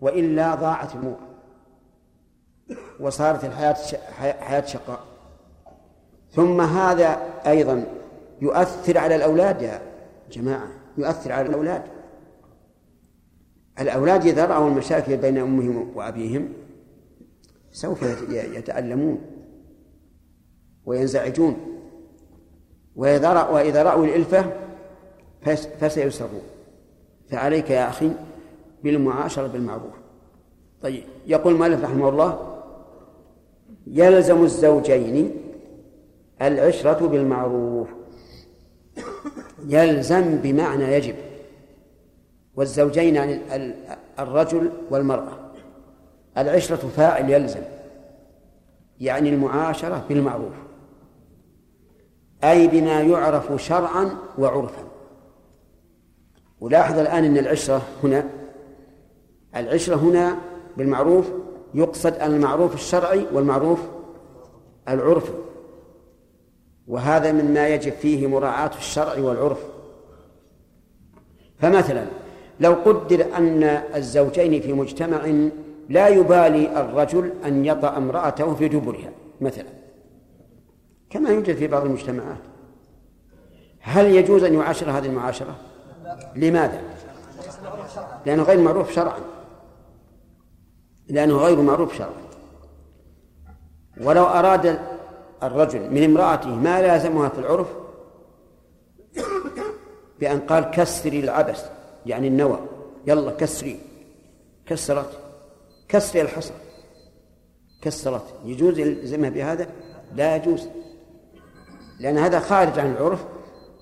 وإلا ضاعت الأمور وصارت الحياة حياة شقاء. ثم هذا أيضا يؤثر على الأولاد يا جماعة يؤثر على الأولاد. الأولاد إذا رأوا المشاكل بين أمهم وأبيهم سوف يتألمون وينزعجون. وإذا رأوا الإلفة فسيسرون فعليك يا أخي بالمعاشرة بالمعروف. طيب يقول المؤلف رحمه الله يلزم الزوجين العشرة بالمعروف. يلزم بمعنى يجب. والزوجين يعني الرجل والمرأة. العشرة فاعل يلزم. يعني المعاشرة بالمعروف. أي بما يعرف شرعا وعرفا. ولاحظ الآن أن العشرة هنا العشرة هنا بالمعروف يقصد المعروف الشرعي والمعروف العرفي وهذا مما يجب فيه مراعاة الشرع والعرف. فمثلا لو قدر أن الزوجين في مجتمع لا يبالي الرجل أن يطأ امرأته في دبرها مثلا. كما يوجد في بعض المجتمعات. هل يجوز أن يعاشر هذه المعاشرة؟ لماذا؟ لأنه غير معروف شرعا. لأنه غير معروف شرعا. ولو أراد الرجل من امرأته ما لازمها في العرف بأن قال كسري العبس يعني النوى يلا كسري كسرت كسري الحصى كسرت. يجوز يلزمها بهذا؟ لا يجوز. لأن هذا خارج عن العرف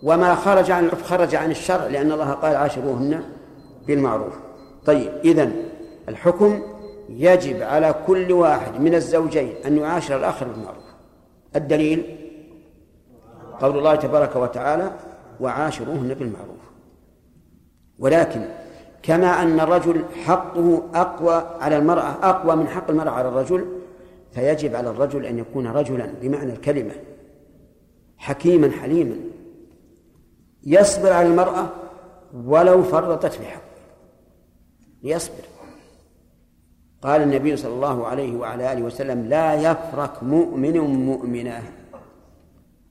وما خرج عن العرف خرج عن الشرع لأن الله قال عاشروهن بالمعروف. طيب إذن الحكم يجب على كل واحد من الزوجين أن يعاشر الآخر بالمعروف الدليل؟ قول الله تبارك وتعالى وعاشروهن بالمعروف ولكن كما أن الرجل حقه أقوى على المرأة أقوى من حق المرأة على الرجل فيجب على الرجل أن يكون رجلا بمعنى الكلمة حكيما حليما. يصبر على المرأة ولو فرطت في حقه. ليصبر قال النبي صلى الله عليه وعلى آله وسلم لا يفرك مؤمن مؤمنة.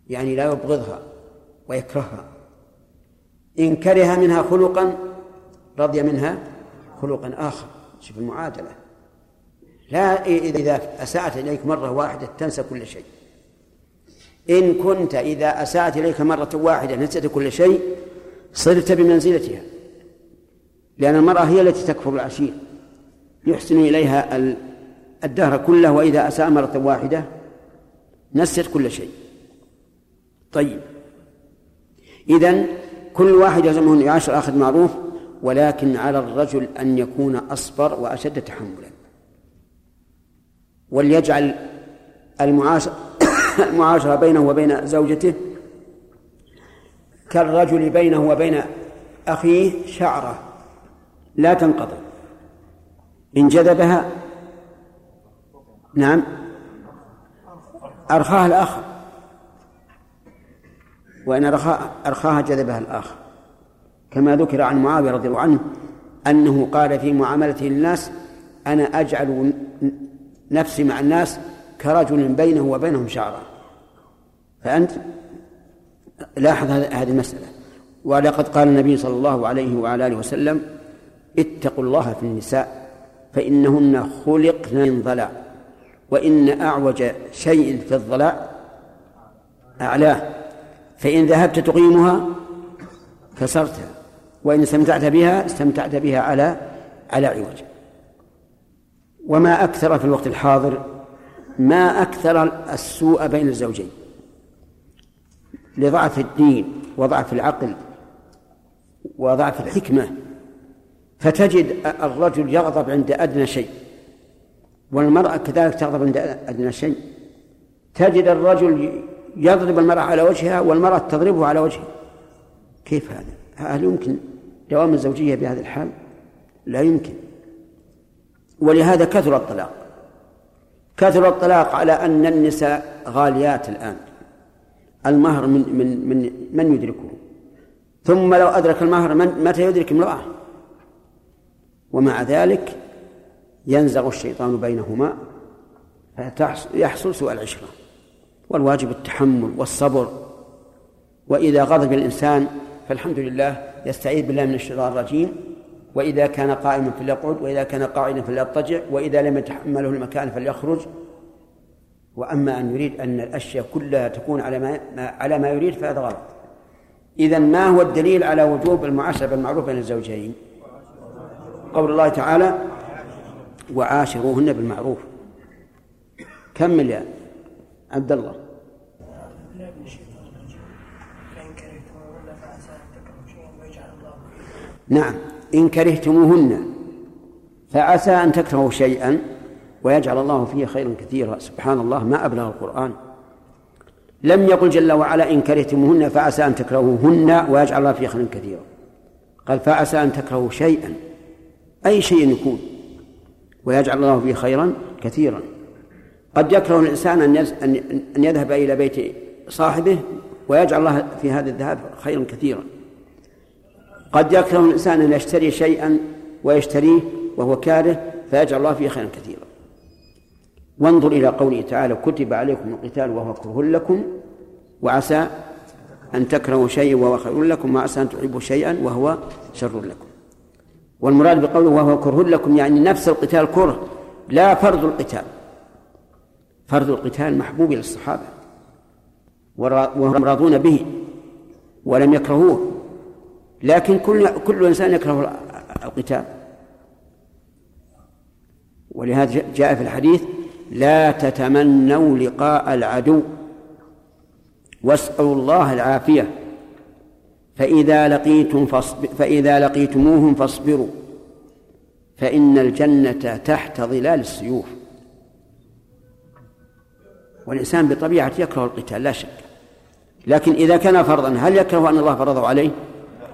يعني لا يبغضها ويكرهها. إن كره منها خلقا رضي منها خلقا آخر. شوف المعادلة. لا إذا أساءت إليك مرة واحدة تنسى كل شيء. إن كنت إذا أساءت إليك مرة واحدة نسيت كل شيء صرت بمنزلتها. لأن المرأة هي التي تكفر العشير. يحسن إليها الدهر كله وإذا أساء مرة واحدة نسيت كل شيء. طيب. إذن كل واحد يلزمه أن يعاشر آخر معروف ولكن على الرجل أن يكون أصبر وأشد تحملا. وليجعل المعاشرة المعاشرة بينه وبين زوجته كالرجل بينه وبين أخيه شعرة لا تنقضي. إن جذبها نعم. أرخاها الآخر. وإن أرخاها جذبها الآخر. كما ذكر عن معاوية رضي الله عنه أنه قال في معاملته للناس أنا أجعل نفسي مع الناس كرجل بينه وبينهم شعرا. فأنت لاحظ هذه المسألة. ولقد قال النبي صلى الله عليه وعلى آله وسلم اتقوا الله في النساء فإنهن خلقن من ضلع وإن أعوج شيء في الضلع أعلاه فإن ذهبت تقيمها كسرتها وإن استمتعت بها استمتعت بها على على عوج. وما أكثر في الوقت الحاضر ما أكثر السوء بين الزوجين لضعف الدين وضعف العقل وضعف الحكمة فتجد الرجل يغضب عند أدنى شيء والمرأة كذلك تغضب عند أدنى شيء. تجد الرجل يضرب المرأة على وجهها والمرأة تضربه على وجهه. كيف هذا؟ هل يمكن دوام الزوجية بهذا الحال؟ لا يمكن. ولهذا كثر الطلاق. كثر الطلاق على أن النساء غاليات الآن. المهر من من من من يدركه. ثم لو أدرك المهر من متى يدرك امرأة؟ ومع ذلك ينزغ الشيطان بينهما فيحصل سوء العشرة والواجب التحمل والصبر. وإذا غضب الإنسان فالحمد لله يستعيذ بالله من الشيطان الرجيم. وإذا كان قائما فليقعد وإذا كان قاعدا فليضطجع وإذا لم يتحمله المكان فليخرج. وأما أن يريد أن الأشياء كلها تكون على ما على ما يريد فهذا غلط. إذا ما هو الدليل على وجوب المعاشرة بالمعروف بين الزوجين؟ قول الله تعالى وعاشروهن بالمعروف. كمل يا عبد الله. نعم. إن كرهتموهن فعسى أن تكرهوا شيئا ويجعل الله فيه خيرا كثيرا. سبحان الله ما أبلغ القرآن. لم يقل جل وعلا إن كرهتموهن فعسى أن تكرهوهن ويجعل الله فيه خيرا كثيرا. قال فعسى أن تكرهوا شيئا. أي شيء يكون ويجعل الله فيه خيرا كثيرا. قد يكره الإنسان أن يذهب إلى بيت صاحبه ويجعل الله في هذا الذهاب خيرا كثيرا. قد يكره الإنسان أن يشتري شيئا ويشتريه وهو كاره فيجعل الله فيه خيرا كثيرا. وانظر إلى قوله تعالى كتب عليكم القتال وهو كره لكم وعسى أن تكرهوا شيئا وهو خير لكم وعسى أن تحبوا شيئا وهو شر لكم. والمراد بقوله وهو كره لكم يعني نفس القتال كره لا فرض القتال. فرض القتال محبوب إلى الصحابة وهم راضون به ولم يكرهوه. لكن كل كل إنسان يكره القتال. ولهذا جاء في الحديث لا تتمنوا لقاء العدو واسألوا الله العافية. فإذا لقيتم فاصبر فإذا لقيتموهم فاصبروا فإن الجنة تحت ظلال السيوف. والإنسان بطبيعته يكره القتال لا شك. لكن إذا كان فرضا هل يكره أن الله فرضه عليه؟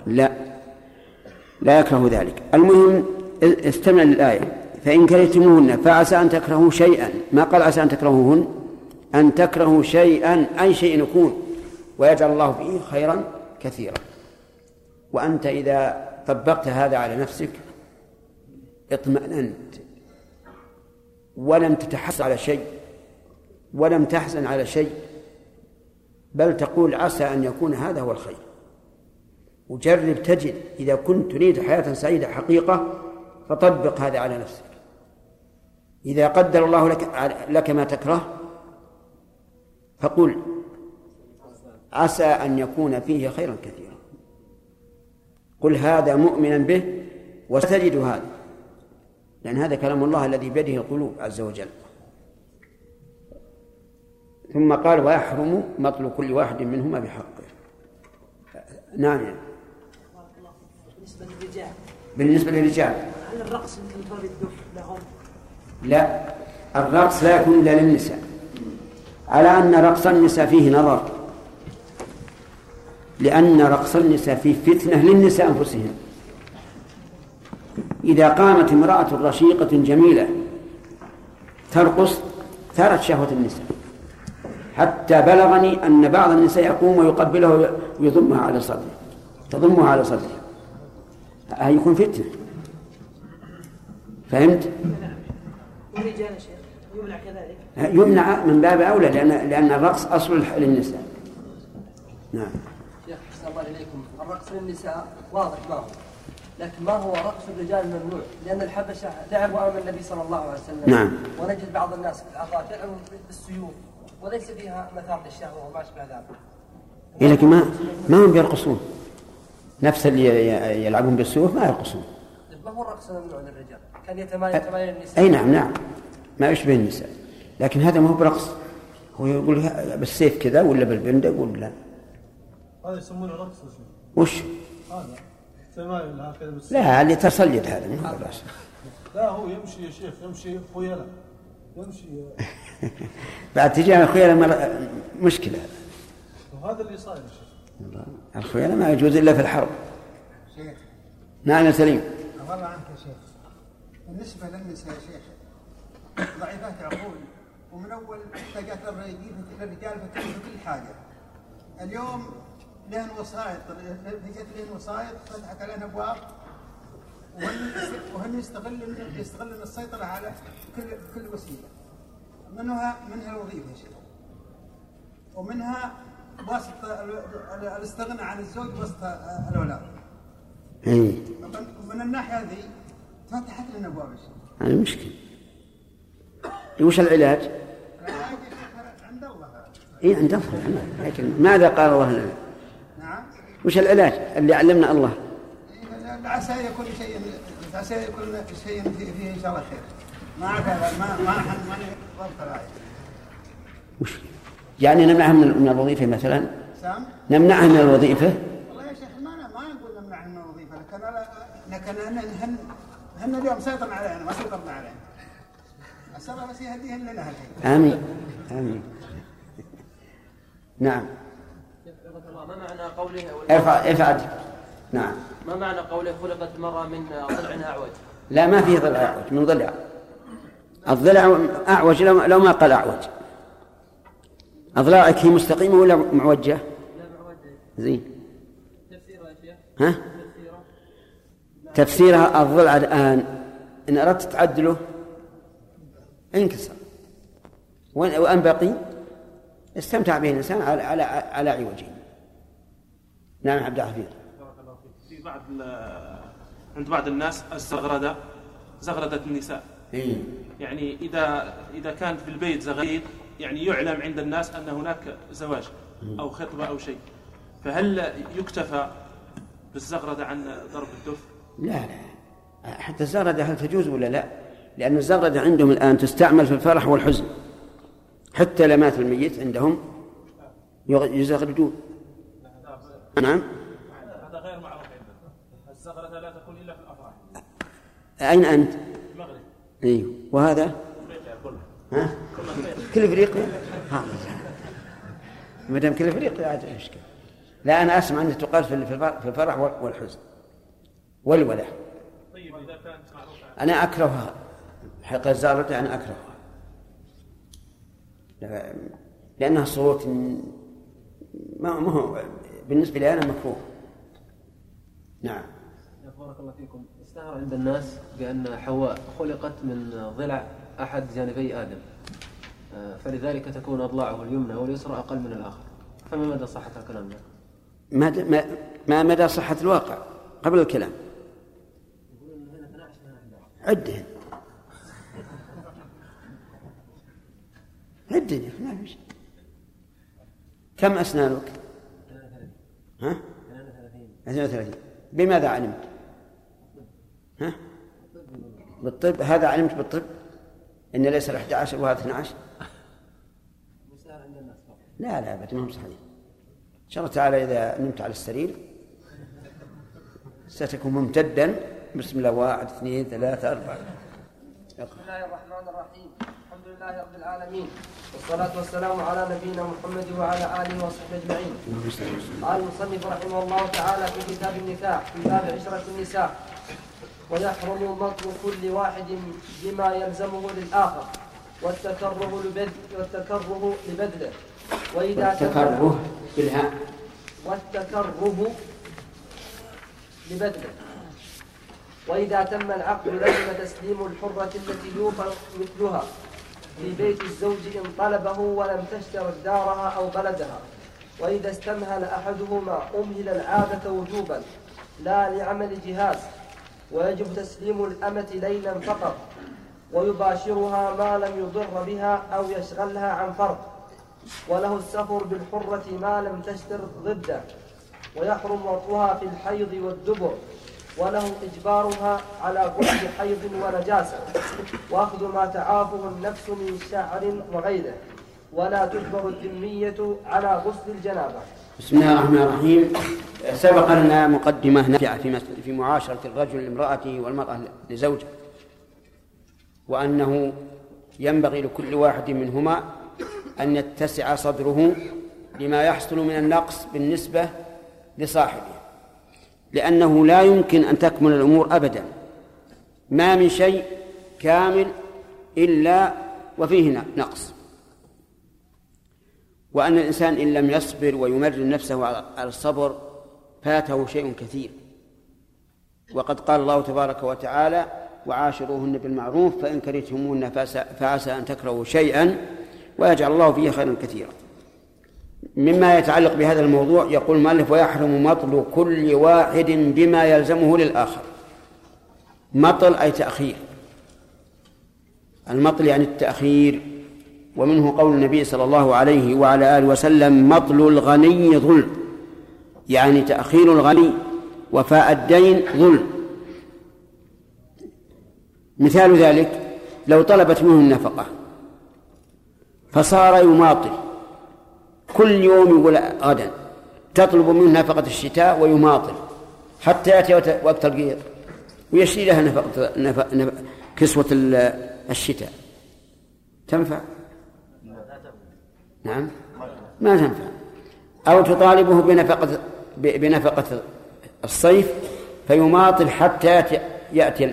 لا. لا يكره ذلك. المهم استمع للآية. فإن كرهتموهن فعسى أن تكرهوا شيئا. ما قال عسى أن تكرهوهن؟ أن تكرهوا شيئا أي شيء يكون. ويجعل الله فيه خيرا كثيرا. وأنت إذا طبقت هذا على نفسك اطمأننت. ولم تتحس على شيء ولم تحزن على شيء بل تقول عسى أن يكون هذا هو الخير. وجرب تجد إذا كنت تريد حياة سعيدة حقيقة فطبق هذا على نفسك. إذا قدر الله لك لك ما تكره فقل عسى أن يكون فيه خيرا كثيرا. قل هذا مؤمنا به وستجد هذا. لأن هذا كلام الله الذي بيده القلوب عز وجل. ثم قال ويحرم مطل كل واحد منهما بحقه. نعم. يعني. بالنسبة للرجال. بالنسبة للرجال هل الرقص الدف لهم؟ لا الرقص لا يكون إلا للنساء. على أن رقص النساء فيه نظر. لأن رقص النساء فيه فتنة للنساء أنفسهن. إذا قامت امرأة رشيقة جميلة ترقص ثارت شهوة النساء. حتى بلغني أن بعض النساء يقوم ويقبلها ويضمها على صدره. تضمها على صدره. هذا يكون فتنة. فهمت؟ يمنع كذلك؟ يمنع من باب أولى لأن لأن الرقص أصل للنساء. نعم. الله إليكم الرقص للنساء واضح ما هو. لكن ما هو رقص الرجال ممنوع؟ لأن الحبشة لعبوا أمام النبي صلى الله عليه وسلم. نعم. ونجد بعض الناس في الأعضاء يلعبون بالسيوف وليس فيها مثار للشهوة وما أشبه ذلك. إيه لكن ما ما هم بيرقصون؟ نفس اللي يلعبون بالسيوف ما يرقصون. ما هو الرقص ممنوع للرجال؟ كان يتمايل يتمايل النساء. أي نعم نعم. ما يشبه النساء. لكن هذا ما هو برقص. هو يقول بالسيف كذا ولا بالبندق ولا هذا يسمونه رقص وش؟ هذا. تمايل هكذا لا اللي تصليت هذا ما هو رقص لا هو يمشي يا شيخ يمشي خيلاء يمشي بعد تجي الخيلاء مشكلة. وهذا اللي صاير يا شيخ. الخيلاء ما يجوز إلا في الحرب. شيخ. نعم يا سليم. الله عنك يا شيخ. بالنسبة للنساء يا شيخ ضعيفات العقول ومن أول احتاجات للرجال فتعمل كل حاجة. اليوم لهن وسائط جت لهن وسائط فتحت علينا أبواب. وهن وهن يستغل يستغل السيطرة على كل كل وسيلة. منها منها الوظيفة يا شيخ. ومنها واسطة ال- ال- الاستغناء عن الزوج وسط الأولاد. اي ومن الناحية هذه فتحت لنا أبواب يا شيخ. هذه مشكلة. وش العلاج؟ العلاج عند الله. اي عند الله. لكن ماذا قال الله لنا؟ وش العلاج اللي علمنا الله؟ عسى يكون شيء عسى يكون شيء فيه, إن شاء الله خير. ما ما ما ما وش؟ يعني نمنعهم من الوظيفة مثلا؟ سام؟ نمنعهم من الوظيفة؟ والله يا شيخ ما ما نقول نمنع من الوظيفة لكن لكن هن هن اليوم سيطرن علينا ما سيطرنا علينا. اسال الله بس يهديهن لنا هالحين آمين. آمين. نعم. ما معنى قوله ارفع إرفع. نعم ما معنى قوله خلقت المرأة من ضلع أعوج؟ لا ما فيه ضلع أعوج من ضلع الضلع أعوج لو, لو ما قال أعوج أضلاعك هي مستقيمة ولا معوجة؟ لا معوجة زين تفسيرها يا شيخ ها؟ تفسيرها تفسيرها الضلع الآن إن أردت تعدله انكسر وأن بقي استمتع به الإنسان على على على عوجه نعم عبد الحفيظ بارك الله فيك. في بعض عند بعض الناس الزغردة زغردة النساء إيه. يعني إذا إذا كان في البيت زغير يعني يعلم عند الناس أن هناك زواج أو خطبة أو شيء فهل يكتفى بالزغردة عن ضرب الدف؟ لا لا حتى الزغردة هل تجوز ولا لا؟ لأن الزغردة عندهم الآن تستعمل في الفرح والحزن حتى لما مات الميت عندهم يزغردون نعم. هذا غير معروف عندنا. الزغردة لا تكون إلا في الأفراح. أين أنت؟ المغرب. أيوه. وهذا؟ ها؟ كل أفريقيا؟ ها. ما دام كل أفريقيا عاد مشكلة لا أنا أسمع أنها تقال في الفرح- والحزن والوله طيب إذا كانت معروفة. أنا أكرهها. حقيقه الزارة أنا أكرهها. لا- لأنها صوت ما ما هو بالنسبة لي أنا مكروه. نعم. بارك الله فيكم. اشتهر عند الناس بأن حواء خلقت من ضلع أحد جانبي آدم. آه، فلذلك تكون أضلاعه اليمنى واليسرى أقل من الآخر. فما مدى صحة الكلام ده؟ ما ما, ما مدى صحة الواقع قبل الكلام؟ عدهن. عدهن. ما في شيء. كم أسنانك؟ ها؟ 32 بماذا علمت؟ ها؟ بالطب. هذا علمت بالطب؟ إن ليس ال 11 وهذا 12 لا لا أبدا ما هو صحيح. إن شاء الله تعالى إذا نمت على السرير ستكون ممتدا. بسم الله واحد اثنين ثلاثة أربعة. بسم الله الرحمن الرحيم. الحمد لله رب العالمين. والصلاة والسلام على نبينا محمد وعلى آله وصحبه أجمعين. قال المصنف رحمه الله تعالى في كتاب النكاح في باب عشرة النساء. ويحرم مطل كل واحد بما يلزمه للآخر والتكره لبذل والتكره لبذله وإذا تم تكره بالهاء. والتكره لبذله وإذا تم العقد لزم تسليم الحرة التي يوفى مثلها. في بيت الزوج إن طلبه ولم تشترط دارها أو بلدها وإذا استمهل أحدهما أمهل العادة وجوبا لا لعمل جهاز ويجب تسليم الأمة ليلا فقط ويباشرها ما لم يضر بها أو يشغلها عن فرض وله السفر بالحرة ما لم تشترط ضده ويحرم وطئها في الحيض والدبر. وله إجبارها على غسل حيض ونجاسة وأخذ ما تعافه النفس من شعر وغيره. ولا تجبر الذمية على غسل الجنابة. بسم الله الرحمن الرحيم. سبق لنا مقدمة نافعة في في معاشرة الرجل لامرأته والمرأة لزوجها وأنه ينبغي لكل واحد منهما أن يتسع صدره لما يحصل من النقص بالنسبة لصاحبه. لأنه لا يمكن أن تكمل الأمور أبدا. ما من شيء كامل إلا وفيه نقص. وأن الإنسان إن لم يصبر ويمرن نفسه على الصبر فاته شيء كثير. وقد قال الله تبارك وتعالى وعاشروهن بالمعروف فإن كرهتموهن فعسى أن تكرهوا شيئا ويجعل الله فيه خيرا كثيرا. مما يتعلق بهذا الموضوع يقول المؤلف ويحرم مطل كل واحد بما يلزمه للآخر. مطل أي تأخير. المطل يعني التأخير ومنه قول النبي صلى الله عليه وعلى آله وسلم مطل الغني ظلم. يعني تأخير الغني وفاء الدين ظلم. مثال ذلك لو طلبت منه النفقة فصار يماطل. كل يوم يقول غدا تطلب منه نفقة الشتاء ويماطل حتى يأتي وقت القيض ويشتري لها نفقة نفق كسوة الشتاء. تنفع؟ نعم. ما تنفع. أو تطالبه بنفقة بنفقة الصيف فيماطل حتى يأتي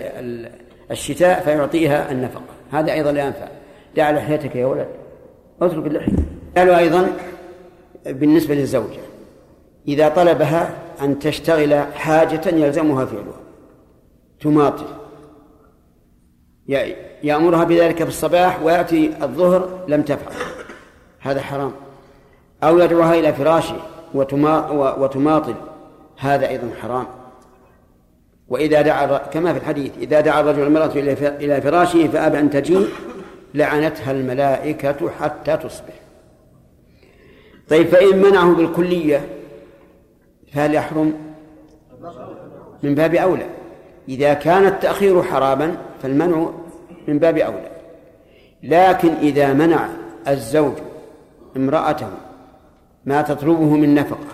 الشتاء فيعطيها النفقة. هذا أيضا لا ينفع. دع لحيتك يا ولد. اترك اللحية. قالوا أيضا بالنسبة للزوجة. إذا طلبها أن تشتغل حاجة يلزمها فعلها. تماطل. يأمرها بذلك في الصباح ويأتي الظهر لم تفعل. هذا حرام. أو يدعوها إلى فراشه وتماطل. هذا أيضا حرام. وإذا دعا كما في الحديث إذا دعا الرجل المرأة إلى فراشه فأبى أن تجيء لعنتها الملائكة حتى تصبح. طيب فإن منعه بالكلية فهل يحرم؟ من باب أولى. إذا كان التأخير حراما فالمنع من باب أولى. لكن إذا منع الزوج امرأته ما تطلبه من نفقة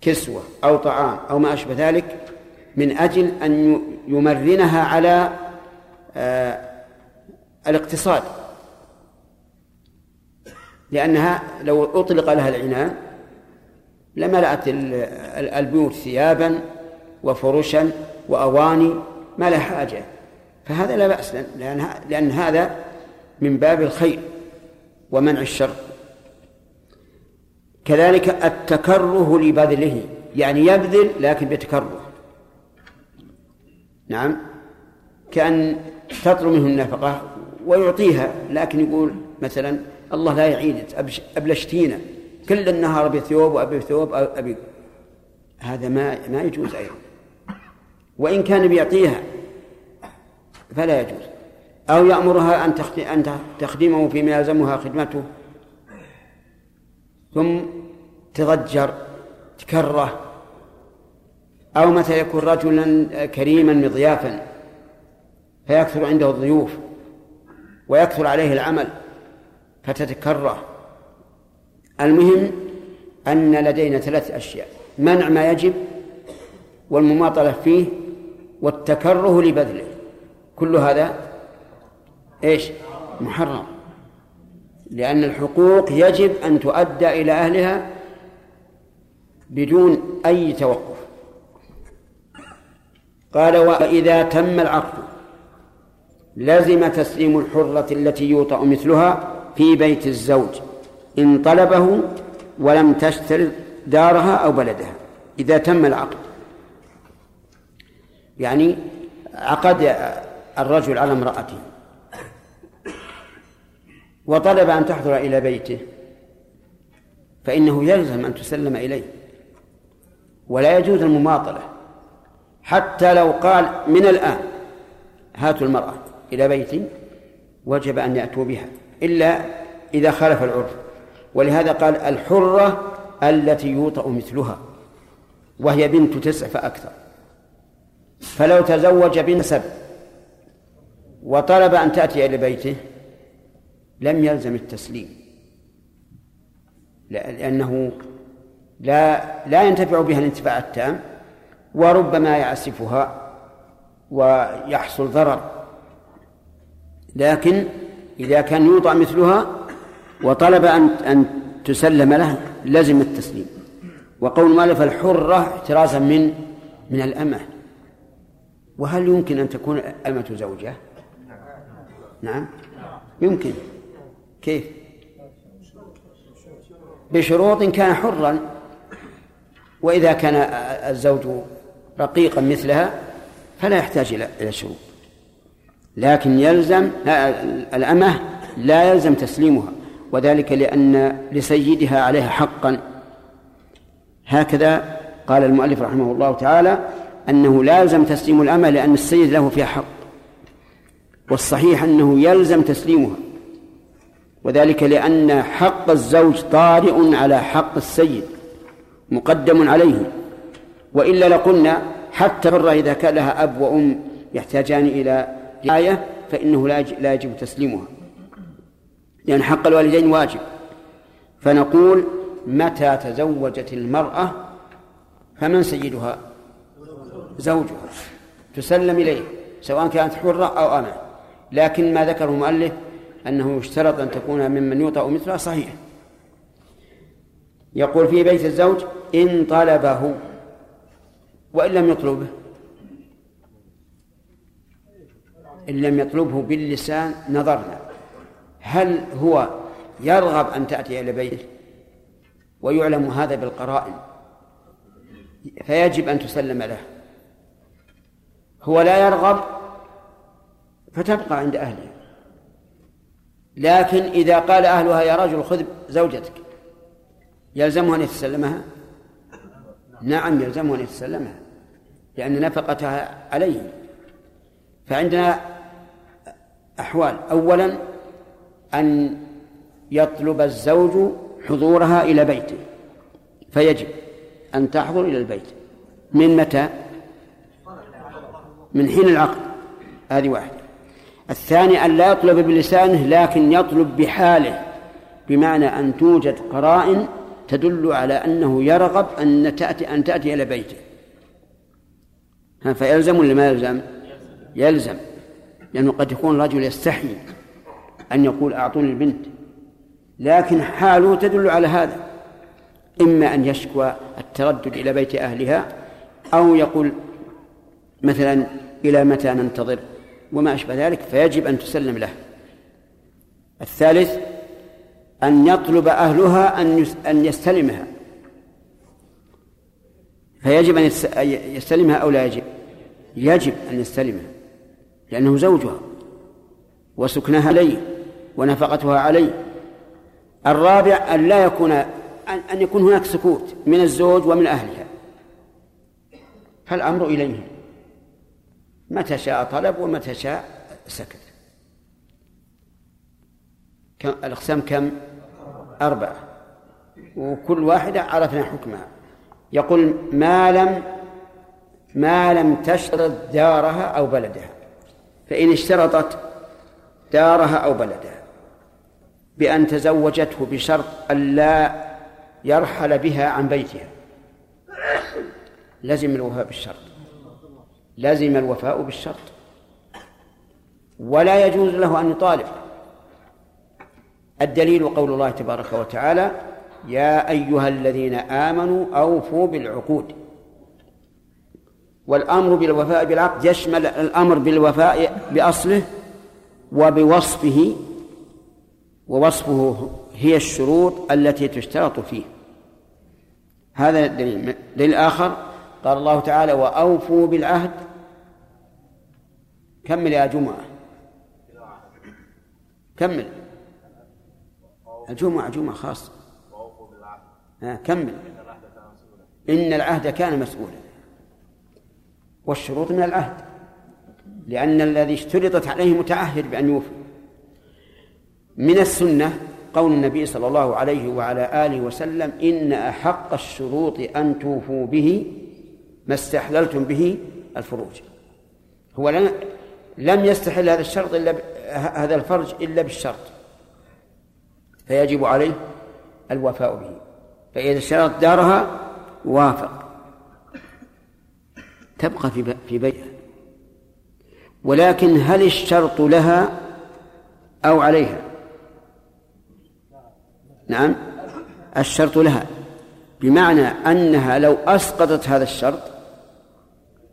كسوة أو طعام أو ما أشبه ذلك من أجل أن يمرنها على آه الاقتصاد. لأنها لو أطلق لها العنان لملأت البيوت ثيابا وفرشا وأواني ما لها حاجة. فهذا لا بأس لأن, لأن هذا من باب الخير ومنع الشر. كذلك التكره لبذله يعني يبذل لكن بتكره. نعم. كأن تطلب منه النفقة ويعطيها لكن يقول مثلا الله لا يعيدك أبلشتينا. كل النهار أبي ثوب وأبي ثوب أبي هذا ما ما يجوز أيضا. وإن كان بيعطيها فلا يجوز. أو يأمرها أن أن تخدمه فيما يلزمها خدمته. ثم تضجر تكره. أو مثلا يكون رجلا كريما مضيافا فيكثر عنده الضيوف ويكثر عليه العمل. فتتكره المهم أن لدينا ثلاث أشياء. منع ما يجب والمماطلة فيه والتكره لبذله. كل هذا إيش؟ محرم. لأن الحقوق يجب أن تؤدى إلى أهلها بدون أي توقف. قال وإذا تم العقد لزم تسليم الحرة التي يوطأ مثلها في بيت الزوج إن طلبه ولم تشترط دارها أو بلدها إذا تم العقد. يعني عقد الرجل على امرأته. وطلب أن تحضر إلى بيته فإنه يلزم أن تسلم إليه. ولا يجوز المماطلة. حتى لو قال من الآن هاتوا المرأة إلى بيتي وجب أن يأتوا بها. إلا إذا خالف العرف. ولهذا قال الحرة التي يوطأ مثلها وهي بنت تسع فأكثر. فلو تزوج بنسب وطلب أن تأتي إلى بيته لم يلزم التسليم لأنه لا لا ينتفع بها الانتفاع التام وربما يعسفها ويحصل ضرر. لكن إذا كان يوضع مثلها وطلب أن أن تسلم له لزم التسليم. وقول مالف الحرة احترازا من من الأمة. وهل يمكن أن تكون أمة زوجة؟ نعم. يمكن. كيف؟ بشروط كان حرا. وإذا كان الزوج رقيقا مثلها فلا يحتاج إلى إلى شروط. لكن يلزم الأمة لا يلزم تسليمها وذلك لأن لسيدها عليها حقا. هكذا قال المؤلف رحمه الله تعالى أنه لا يلزم تسليم الأمة لأن السيد له فيها حق. والصحيح أنه يلزم تسليمها وذلك لأن حق الزوج طارئ على حق السيد مقدم عليه. وإلا لقلنا حتى برة إذا كان لها أب وأم يحتاجان إلى رعاية فإنه لا يجب تسليمها. لأن حق الوالدين واجب. فنقول متى تزوجت المرأة فمن سيدها؟ زوجها. تسلم إليه سواء كانت حرة أو أمة لكن ما ذكره المؤلف أنه يشترط أن تكون ممن يوطأ مثلها صحيح. يقول في بيت الزوج إن طلبه وإن لم يطلبه إن لم يطلبه باللسان نظرنا. هل هو يرغب أن تأتي إلى بيته؟ ويعلم هذا بالقرائن. فيجب أن تسلم له. هو لا يرغب فتبقى عند أهله. لكن إذا قال أهلها يا رجل خذ زوجتك. يلزمه أن يتسلمها؟ نعم يلزمه أن يتسلمها لأن نفقتها عليه. فعندنا أحوال أولا أن يطلب الزوج حضورها إلى بيته فيجب أن تحضر إلى البيت. من متى؟ من حين العقد. هذه واحدة. الثاني أن لا يطلب بلسانه لكن يطلب بحاله بمعنى أن توجد قرائن تدل على أنه يرغب أن تأتي أن تأتي إلى بيته. فيلزم ولا ما يلزم؟ يلزم. لأنه قد يكون الرجل يستحي أن يقول أعطوني البنت. لكن حاله تدل على هذا. إما أن يشكوى التردد إلى بيت أهلها أو يقول مثلا إلى متى ننتظر؟ وما أشبه ذلك فيجب أن تسلم له. الثالث أن يطلب أهلها أن أن يستلمها. فيجب أن يستلمها أو لا يجب؟ يجب أن يستلمها. لأنه زوجها وسكنها عليه ونفقتها عليه. الرابع أن لا يكون أن يكون هناك سكوت من الزوج ومن أهلها. فالأمر إليهم متى شاء طلب ومتى شاء سكت. الأقسام كم؟ أربعة. وكل واحدة عرفنا حكمها. يقول ما لم ما لم تشترط دارها أو بلدها. فإن اشترطت دارها أو بلدها بأن تزوجته بشرط أن لا يرحل بها عن بيتها. لزم الوفاء بالشرط. لزم الوفاء بالشرط. ولا يجوز له أن يطالب. الدليل قول الله تبارك وتعالى يا أيها الذين آمنوا أوفوا بالعقود. والأمر بالوفاء بالعقد يشمل الأمر بالوفاء بأصله وبوصفه ووصفه هي الشروط التي تشترط فيه. هذا دليل. آخر قال الله تعالى وأوفوا بالعهد. كمل يا جمعة. كمل. الجمعة جمعة خاصة. كمل. إن العهد كان مسؤولا. والشروط من العهد لأن الذي اشترطت عليه متعهد بأن يوفي. من السنة قول النبي صلى الله عليه وعلى آله وسلم إن أحق الشروط أن توفوا به ما استحللتم به الفروج. هو لم يستحل هذا الشرط إلا هذا الفرج إلا بالشرط. فيجب عليه الوفاء به. فإذا اشترط دارها وافق. تبقى في في بيتها ولكن هل الشرط لها أو عليها؟ نعم. الشرط لها. بمعنى أنها لو أسقطت هذا الشرط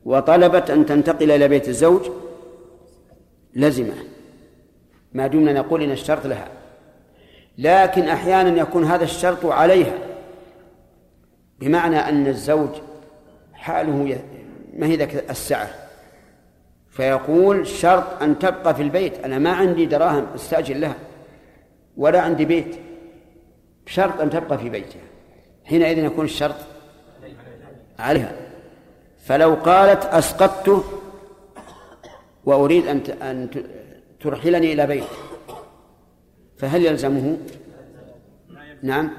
وطلبت أن تنتقل إلى بيت الزوج لزمة. ما دمنا نقول إن الشرط لها. لكن أحيانا يكون هذا الشرط عليها. بمعنى أن الزوج حاله ما هي ذاك السعة؟ فيقول شرط أن تبقى في البيت. أنا ما عندي دراهم أستأجر لها ولا عندي بيت. شرط أن تبقى في بيتها. حينئذ يكون الشرط عليها. فلو قالت أسقطته وأريد أن أن ترحلني إلى بيت فهل يلزمه؟ نعم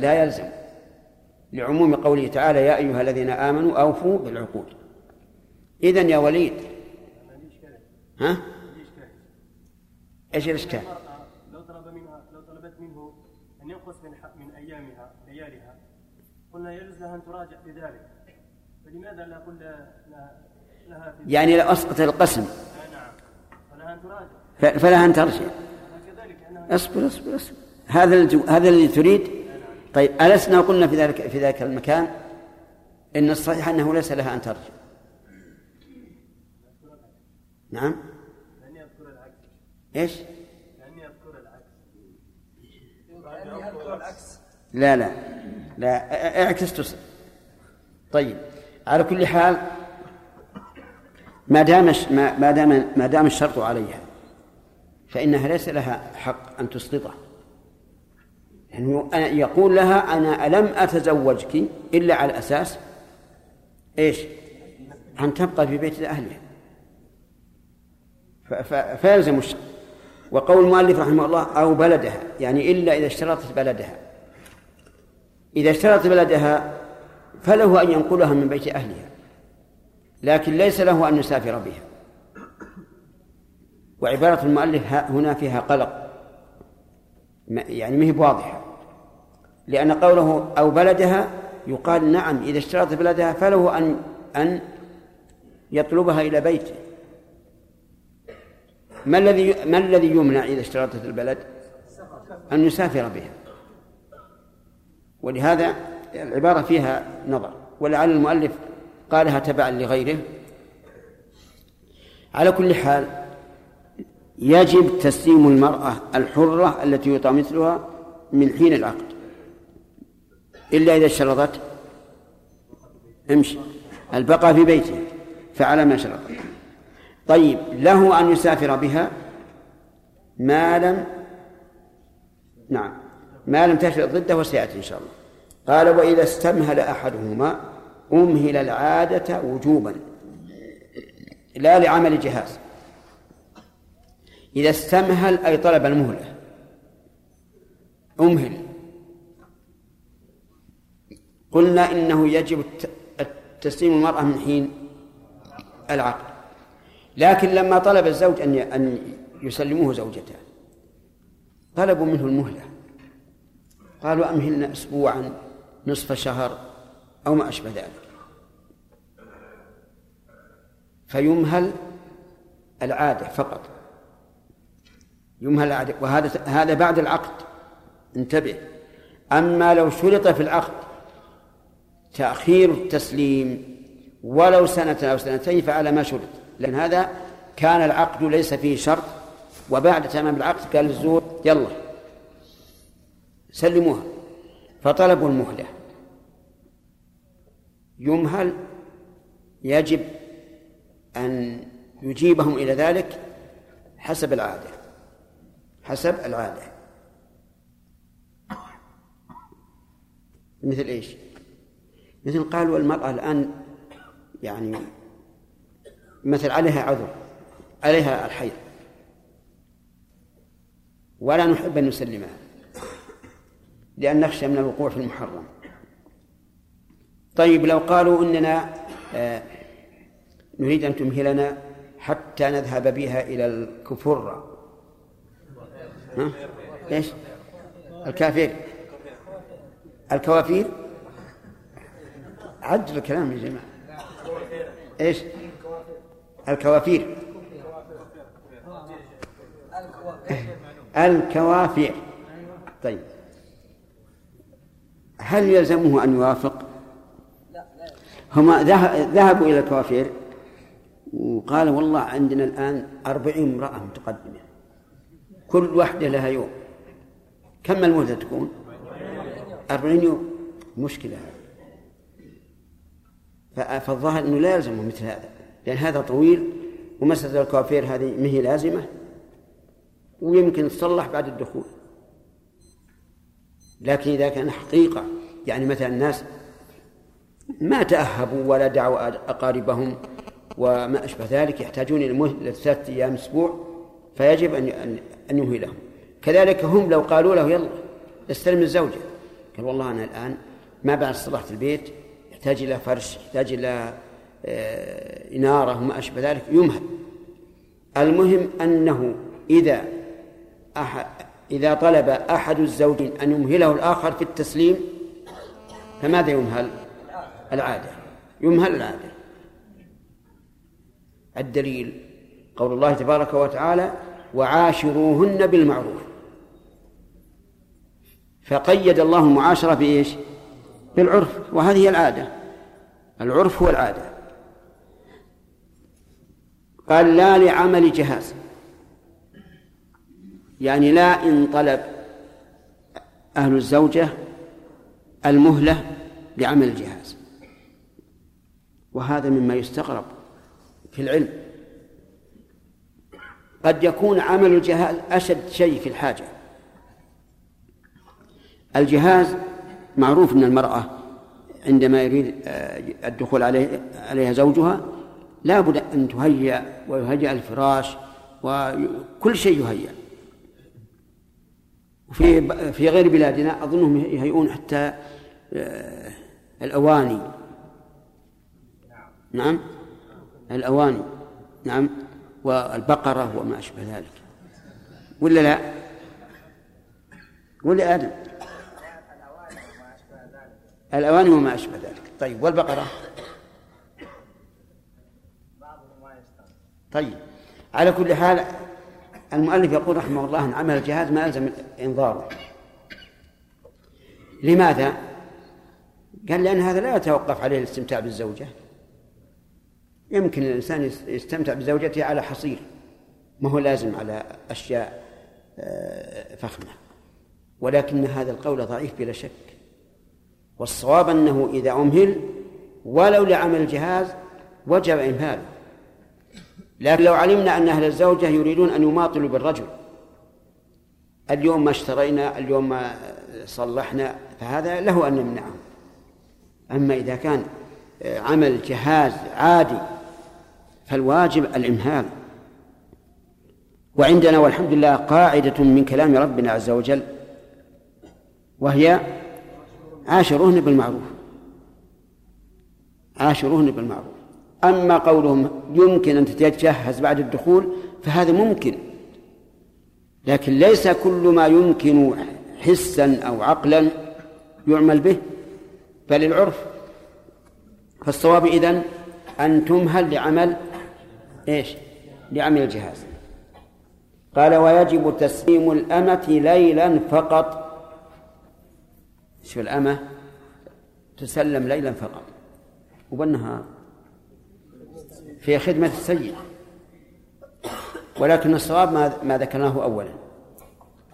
لا يلزم. لعموم قوله تعالى يا أيها الذين آمنوا أوفوا بالعقود. إذن يا وليد. ها؟ إيش الإشكال؟ لو طلب منها لو طلبت منه أن ينقص من من أيامها لياليها قلنا يجوز لها أن تراجع في ذلك فلماذا لا قلنا لها في يعني لو اسقط القسم نعم. فلها أن تراجع. فلها أن ترجع. اصبر اصبر اصبر. هذا هذا الذي تريد؟ طيب ألسنا قلنا في ذلك في ذلك المكان إن الصحيح أنه ليس لها أن ترجع. نعم. لأني أذكر العكس. إيش؟ لأني أذكر العكس. لأني أذكر العكس. لا لا لا اعكس تصل طيب على كل حال ما دام ما دام ما دام الشرط عليها فإنها ليس لها حق أن تسقطه. يعني يقول لها أنا لم أتزوجك إلا على أساس إيش؟ أن تبقى في بيت أهلها. فيلزم الشرط وقول المؤلف رحمه الله أو بلدها يعني إلا إذا اشترطت بلدها. إذا اشترط بلدها فله أن ينقلها من بيت أهلها. لكن ليس له أن يسافر بها. وعبارة المؤلف هنا فيها قلق. يعني ما هي واضحة لأن قوله أو بلدها يقال نعم إذا اشترط بلدها فله أن أن يطلبها إلى بيته. ما الذي ما الذي يمنع إذا اشترطت البلد؟ أن يسافر بها؟ ولهذا العبارة فيها نظر. ولعل المؤلف قالها تبعا لغيره. على كل حال يجب تسليم المرأة الحرة التي يطع مثلها من حين العقد. إلا إذا اشترطت امشي. البقاء في بيته فعلى ما شرطت طيب له أن يسافر بها ما لم نعم ما لم تشرط ضده وسيأتي إن شاء الله. قال وإذا استمهل أحدهما أمهل العادة وجوبا لا لعمل جهاز. إذا استمهل أي طلب المهلة أمهل. قلنا إنه يجب تسليم المرأة من حين العقد. لكن لما طلب الزوج أن أن يسلموه زوجته طلبوا منه المهلة. قالوا أمهلنا أسبوعا نصف شهر أو ما أشبه ذلك. فيمهل العادة فقط. يمهل العادة. وهذا هذا بعد العقد. انتبه. أما لو شرط في العقد تأخير التسليم ولو سنة أو سنتين فعلى ما شرط. لأن هذا كان العقد ليس فيه شرط وبعد تمام العقد قال الزور يلا سلموها. فطلبوا المهلة. يمهل يجب أن يجيبهم إلى ذلك حسب العادة حسب العادة. مثل إيش؟ مثل قالوا المرأة الآن يعني مثل عليها عذر عليها الحيض ولا نحب أن نسلمها لأن نخشى من الوقوع في المحرم طيب لو قالوا إننا آه نريد أن تمهلنا حتى نذهب بها إلى الكفرة ها؟ إيش؟ الكافر الكوافير عدل الكلام يا جماعة إيش؟ الكوافير. الكوافير. طيب. هل يلزمه أن يوافق؟ هما ذهبوا إلى الكوافير وقال والله عندنا الآن أربعين امرأة متقدمة. كل واحدة لها يوم. كم المدة تكون؟ أربعين يوم. مشكلة فالظاهر أنه لا يلزمه مثل هذا. لأن هذا طويل ومسألة الكوافير هذه ما هي لازمة ويمكن تصلح بعد الدخول. لكن إذا كان حقيقة يعني مثلا الناس ما تأهبوا ولا دعوا أقاربهم وما أشبه ذلك يحتاجون إلى مهلة ثلاثة أيام أسبوع فيجب أن أن ينهي لهم كذلك هم لو قالوا له يلا استلم الزوجة. قال والله أنا الآن ما بعد صلحت البيت يحتاج إلى فرش يحتاج إلى إنارة وما أشبه ذلك يمهل. المهم أنه إذا أحد إذا طلب أحد الزوجين أن يمهله الآخر في التسليم فماذا يمهل؟ العادة. يمهل العادة. الدليل قول الله تبارك وتعالى وعاشروهن بالمعروف فقيد الله المعاشرة بإيش؟ بالعرف. وهذه العادة. العرف هو العادة. قال لا لعمل جهاز. يعني لا إن طلب أهل الزوجة المهلة لعمل الجهاز وهذا مما يستغرب في العلم. قد يكون عمل الجهاز أشد شيء في الحاجة. الجهاز معروف أن المرأة عندما يريد آه، الدخول عليه عليها زوجها لا بد أن تهيأ ويهيأ الفراش وكل شيء يهيأ. وفي في غير بلادنا أظنهم يهيئون حتى آه، الأواني. نعم. الأواني. نعم. والبقرة وما أشبه ذلك. ولا لا؟ ولا آدم الأواني وما أشبه ذلك. طيب والبقرة؟ طيب. على كل حال المؤلف يقول رحمه الله أن عمل الجهاز ما يلزم إنظاره لماذا؟ قال لأن هذا لا يتوقف عليه الاستمتاع بالزوجة. يمكن الإنسان يستمتع بزوجته على حصير ما هو لازم على أشياء آه، فخمة. ولكن هذا القول ضعيف بلا شك. والصواب أنه إذا أمهل ولو لعمل الجهاز وجب إمهاله لكن لو علمنا أن أهل الزوجة يريدون أن يماطلوا بالرجل. اليوم ما اشترينا اليوم ما صلحنا فهذا له أن نمنعه. أما إذا كان آه، عمل جهاز عادي فالواجب الإمهال. وعندنا والحمد لله قاعدة من كلام ربنا عز وجل وهي عاشروهن بالمعروف. عاشروهن بالمعروف. أما قولهم يمكن أن تتجهز بعد الدخول فهذا ممكن لكن ليس كل ما يمكن حسا أو عقلا يعمل به بل العرف. فالصواب إذن أن تمهل لعمل إيش؟ لعمل الجهاز. قال ويجب تسليم الأمة ليلا فقط. شو الأمة تسلم ليلا فقط وبالنهار. في خدمة السيد. ولكن الصواب ما, ذكرناه أولا.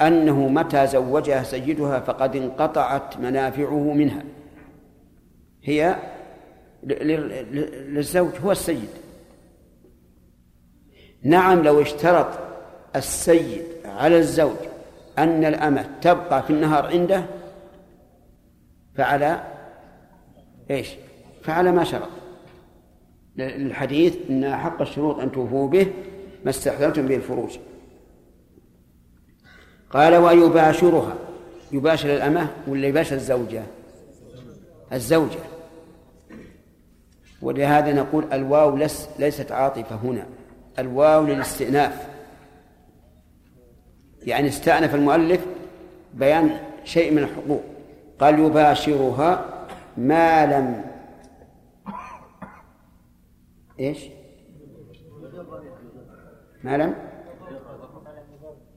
أنه متى زوجها سيدها فقد انقطعت منافعه منها. هي للزوج هو السيد. نعم لو اشترط السيد على الزوج أن الأمة تبقى في النهار عنده فعلى إيش؟ فعلى ما شرط. للحديث إن حق الشروط أن توفوا به ما استحللتم به الفروج. قال ويباشرها. يباشر الأمة ولا يباشر الزوجة؟ الزوجة. ولهذا نقول الواو لس ليست عاطفة هنا. الواو للاستئناف. يعني استأنف المؤلف بيان شيء من الحقوق. قال يباشرها ما لم إيش؟ ما لم؟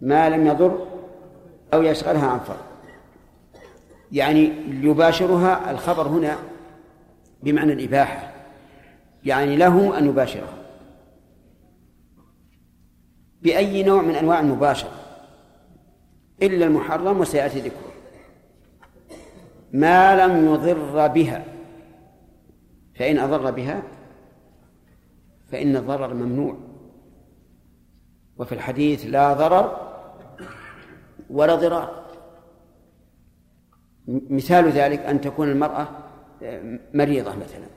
ما لم يضر أو يشغلها عن فرض. يعني يباشرها الخبر هنا بمعنى الإباحة. يعني له أن يباشرها بأي نوع من أنواع المباشرة؟ إلا المحرم وسيأتي ذكره. ما لم يضر بها. فإن أضر بها فإن الضرر ممنوع. وفي الحديث لا ضرر ولا ضرار. مثال ذلك أن تكون المرأة مريضة مثلا.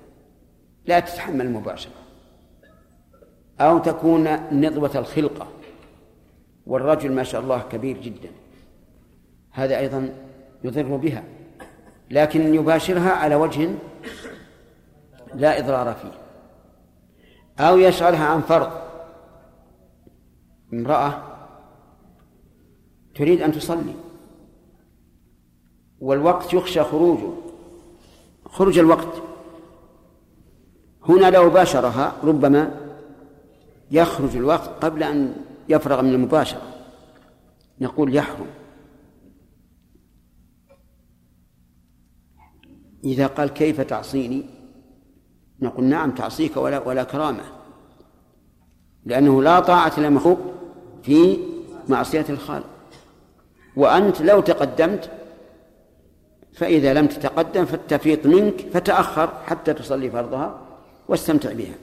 لا تتحمل المباشرة. أو تكون نضوة الخلقة. والرجل ما شاء الله كبير جدا. هذا أيضا يضر بها. لكن يباشرها على وجه لا إضرار فيه. أو يشغلها عن فرض امرأة تريد أن تصلي. والوقت يخشى خروجه. خروج الوقت. هنا لو باشرها ربما يخرج الوقت قبل أن يفرغ من المباشرة. نقول يحرم. إذا قال كيف تعصيني؟ نقول نعم تعصيك ولا ولا كرامة. لأنه لا طاعة لمخلوق في معصية الخالق. وأنت لو تقدمت فإذا لم تتقدم فالتفريط منك فتأخر حتى تصلي فرضها واستمتع بها.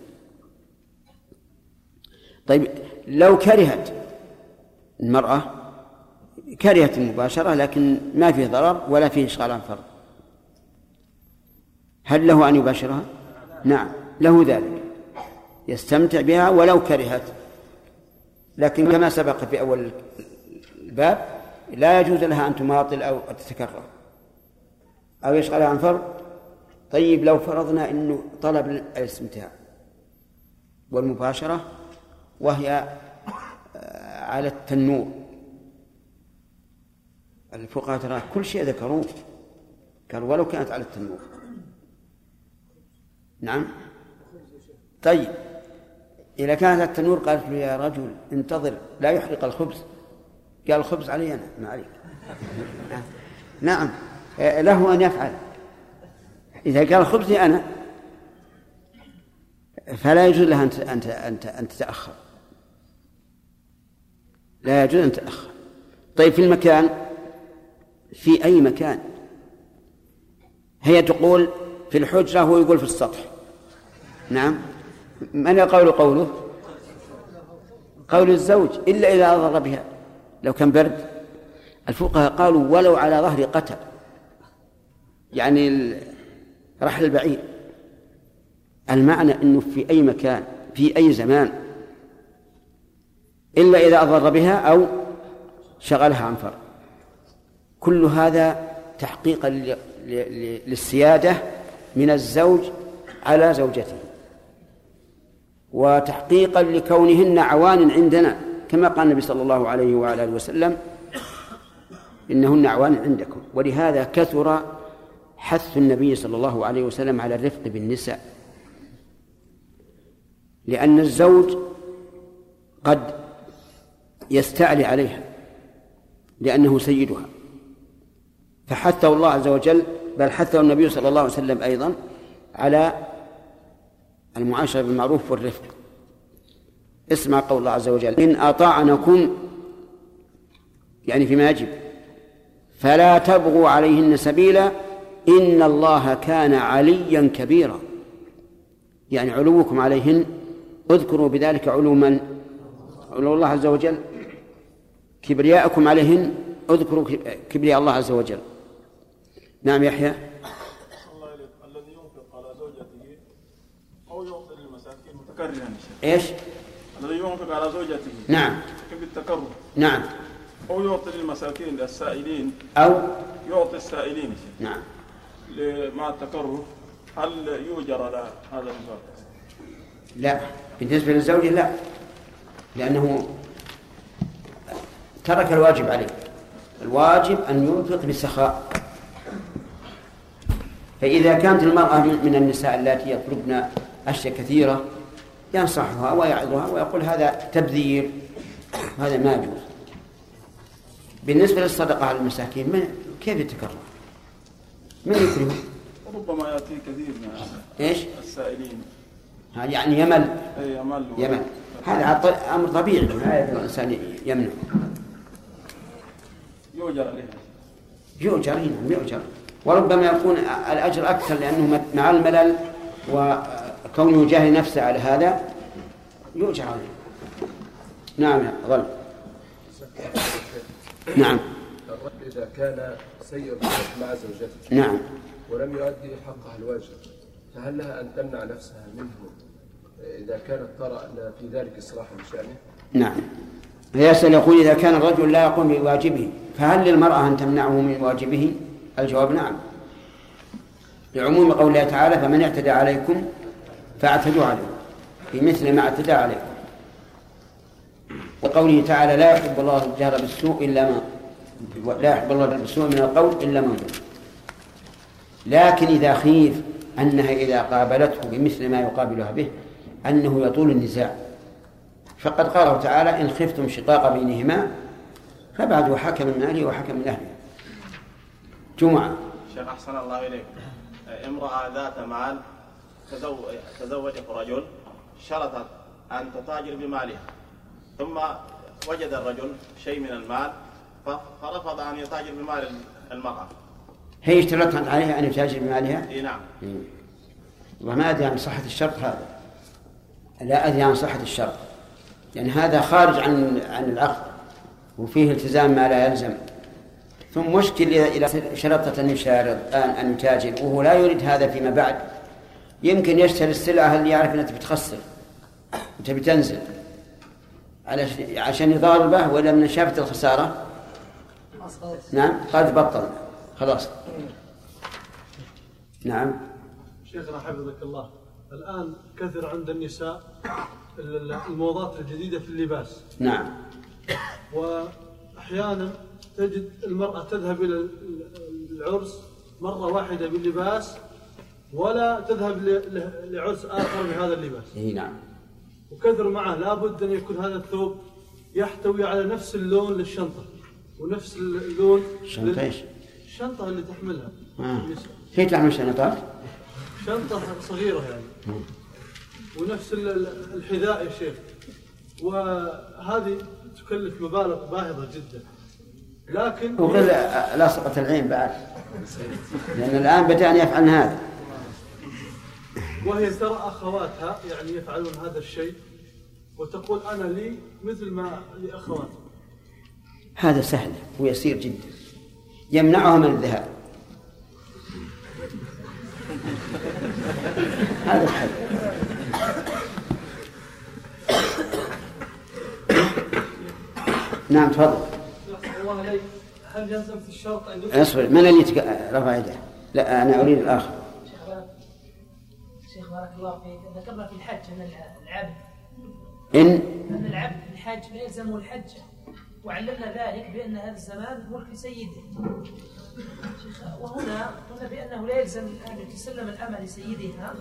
طيب لو كرهت المرأة كرهت المباشرة لكن ما فيه ضرر ولا فيه إشغال عن فرض هل له أن يباشرها؟ نعم له ذلك. يستمتع بها ولو كرهت. لكن كما سبق في أول الباب لا يجوز لها أن تماطل أو تتكرر. أو يشغلها عن فرض. طيب لو فرضنا أنه طلب الاستمتاع والمباشرة وهي آه، على التنور الفقهاء ترى كل شيء ذكروه قالوا ولو كانت على التنور نعم. طيب إذا كانت التنور قالت له يا رجل انتظر لا يحرق الخبز. قال الخبز علي أنا ما عليك. نعم له أن يفعل. إذا قال خبزي أنا فلا يجوز لها أن أن أن تتأخر. لا يجوز أن تتأخر. طيب في المكان في أي مكان؟ هي تقول في الحجرة هو يقول في السطح. نعم. من يقول قوله؟ قول الزوج إلا إذا أضر بها. لو كان برد. الفقهاء قالوا ولو على ظهر قتل. يعني رحل البعير المعنى أنه في أي مكان في أي زمان. إلا إذا أضر بها أو شغلها عن فرق كل هذا تحقيقا للسيادة من الزوج على زوجته. وتحقيقا لكونهن عوان عندنا كما قال النبي صلى الله عليه وعلى آله وسلم إنهن عوان عندكم. ولهذا كثر حث النبي صلى الله عليه وسلم على الرفق بالنساء. لأن الزوج قد يستعلي عليها لأنه سيدها. فحثه الله عز وجل بل حثه النبي صلى الله عليه وسلم أيضا على المعاشرة بالمعروف والرفق. اسمع قول الله عز وجل إن أطعنكم يعني فيما يجب فلا تبغوا عليهن سبيلا إن الله كان عليا كبيرا. يعني علوكم عليهن اذكروا بذلك علو من علو الله عز وجل كبرياءكم عليهن اذكروا كبرياء الله عز وجل. نعم يحيى. الذي ينفق على زوجته أو يعطي للمساكين متكرها إيش؟ الذي ينفق على زوجته نعم. بالتكرم نعم. أو يعطي للمساكين السائلين أو؟ يعطي السائلين. نعم. مع التكرر هل يؤجر على هذا الانفاق؟ لا. بالنسبة للزوج لا. لأنه ترك الواجب عليه. الواجب أن ينفق بسخاء. فإذا كانت المرأة من النساء اللاتي يطلبن أشياء كثيرة ينصحها ويعظها ويقول هذا تبذير هذا ما يجوز. بالنسبة للصدقة على المساكين من كيف يتكرر؟ من يكره؟ ربما يأتي كثير من إيش؟ السائلين. يعني يمل. اي يمل. يمل. هذا أمر طبيعي ما يقدر الإنسان يمنع. يؤجر عليها. يؤجر نعم يؤجر. وربما يكون الأجر أكثر لأنه مع الملل وكونه يجاهد نفسه على هذا يؤجر عليه. نعم ظل. نعم. الرجل إذا كان سيء مع زوجته نعم. ولم يؤدي حقها الواجب فهل لها أن تمنع نفسها منه إذا كانت ترى أن في ذلك إصلاحا لشأنه؟ نعم. يسأل يقول إذا كان الرجل لا يقوم بواجبه فهل للمرأة أن تمنعه من واجبه؟ الجواب نعم. لعموم قوله تعالى فمن اعتدى عليكم فاعتدوا عليه. بمثل ما اعتدى عليكم. وقوله تعالى لا يحب الله الجهر بالسوء إلا ما لا يحب الله بالسوء من القول إلا من ظلم لكن إذا خيف أنها إذا قابلته بمثل ما يقابلها به أنه يطول النزاع. فقد قال الله تعالى إن خفتم شقاق بينهما فبعده حكم من أهله وحكم من أهله. جمعة. شيخ أحسن الله إليك. امرأة ذات مال تزوجت رجل شرطت أن تتاجر بمالها ثم وجد الرجل شيء من المال فرفض أن يتاجر بمال المرأة. هي اشترطت عليها أن يتاجر بمالها؟ إي نعم. وما أدري عن صحة الشرط هذا. لا أدري عن صحة الشرط. لأن يعني هذا خارج عن عن العقد وفيه التزام ما لا يلزم. ثم مشكل إذا شرطت أن يشارط أن يتاجر وهو لا يريد هذا فيما بعد. يمكن يشتري السلعة اللي يعرف أنها تبي تخسر؟ وتبي تنزل؟ عشان يضاربه ولا من شافت الخسارة؟ نعم قد بطل. خلاص. نعم. شيخنا حفظك الله. الآن كثر عند النساء الموضات الجديدة في اللباس. نعم. وأحيانا تجد المرأة تذهب إلى العرس مرة واحدة باللباس ولا تذهب لعرس آخر بهذا اللباس. إي نعم. وكثر معه لابد أن يكون هذا الثوب يحتوي على نفس اللون للشنطة. ونفس اللون الشنطة إيش؟ الشنطة اللي تحملها. آه. كيف تحمل شنطات؟ شنطة صغيرة يعني. ونفس الحذاء يا شيخ. وهذه تكلف مبالغ باهظة جدا. لكن وغير لاصقة العين بعد. لأن الآن بدأ أن يفعلن هذا. وهي ترى أخواتها يعني يفعلون هذا الشيء وتقول أنا لي مثل ما لأخواتي. هذا سهل ويسير جدا. يمنعها من الذهاب. هذا الحل. نعم تفضل. الله عليك. هل يلزم في الشرط أن أصبر من اللي رفع يده؟ لا أنا أريد الآخر. شيخ بارك الله فيك. ذكرنا في الحج أن العبد إن؟ أن العبد في الحج لا يلزمه الحج. وعلمنا ذلك بأن هذا الزمان ملك سيده. وهنا قلنا بأنه لا يلزم أن تسلم الامه لسيدها.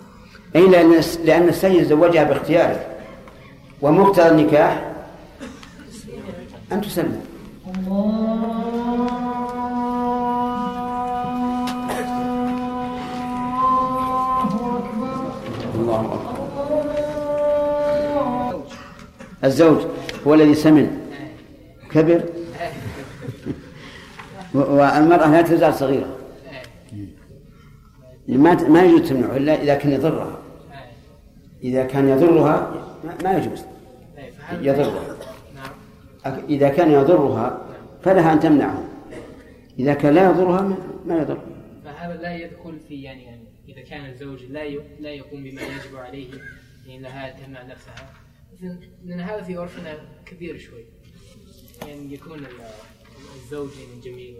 أي لأن لأن السيد زوجها باختياره. ومقتضى النكاح أن تسلم. الزوج هو الذي سمن كبر. والمرأة لا تزال صغيرة. ما ما يجوز تمنعه إلا إذا كان يضرها. إذا كان يضرها ما يجوز. يضرها. إذا كان يضرها فلها أن تمنعه. إذا كان لا يضرها ما يضر. فهذا لا يدخل في يعني, يعني إذا كان الزوج لا لا يقوم بما يجب عليه يعني لها تمنع نفسها. لأن هذا في عرفنا كبير شوي. يعني يكون الزوج يعني جميل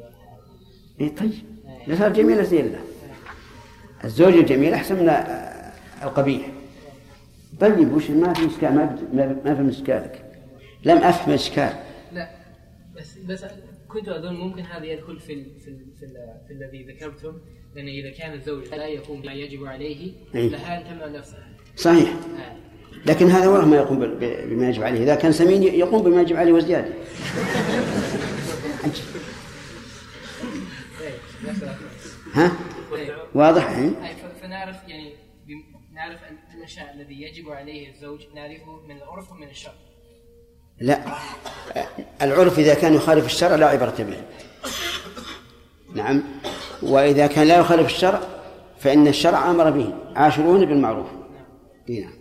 إيه طيب. صار جميل زين له. الزوج الجميل أحسن من القبيح. طيب وش ما في إشكال ما في إشكالك لم أفهم إشكال. لا بس بس كنت أظن ممكن هذا يدخل في ال في ال في, ال في الذي ذكرتم لأن إذا كان الزوج لا يقوم بما يجب عليه إيه؟ لها أن تمنع نفسها صحيح. آه. لكن هذا والله ما يقوم بما يجب عليه. إذا كان سمين يقوم بما يجب عليه وزيادة ها؟ واضح؟ أي فنعرف يعني نعرف الأشياء الذي يجب عليه الزوج نعرفه من العرف ومن الشرع لا. العرف إذا كان يخالف الشرع لا عبرة به. نعم. وإذا كان لا يخالف الشرع فإن الشرع أمر به. عاشرون بالمعروف. نعم.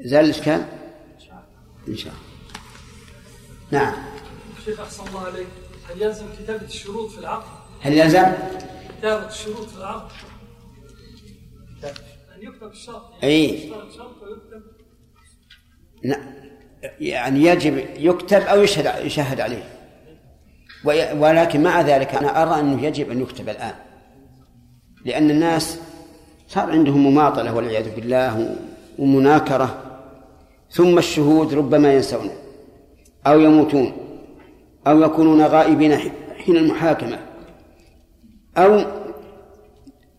زال الإشكال؟ إن شاء الله. نعم. شيخ أحسن الله عليك. هل يلزم كتابة الشروط في العقد؟ هل يلزم؟ كتابة الشروط في العقد. أن يكتب الشرط أي. يشترط شرط ويكتب نعم يعني يجب يكتب أو يشهد يشهد عليه. ولكن مع ذلك أنا أرى أنه يجب أن يكتب الآن. لأن الناس صار عندهم مماطلة والعياذ بالله ومناكرة. ثم الشهود ربما ينسون أو يموتون أو يكونون غائبين حين المحاكمة. أو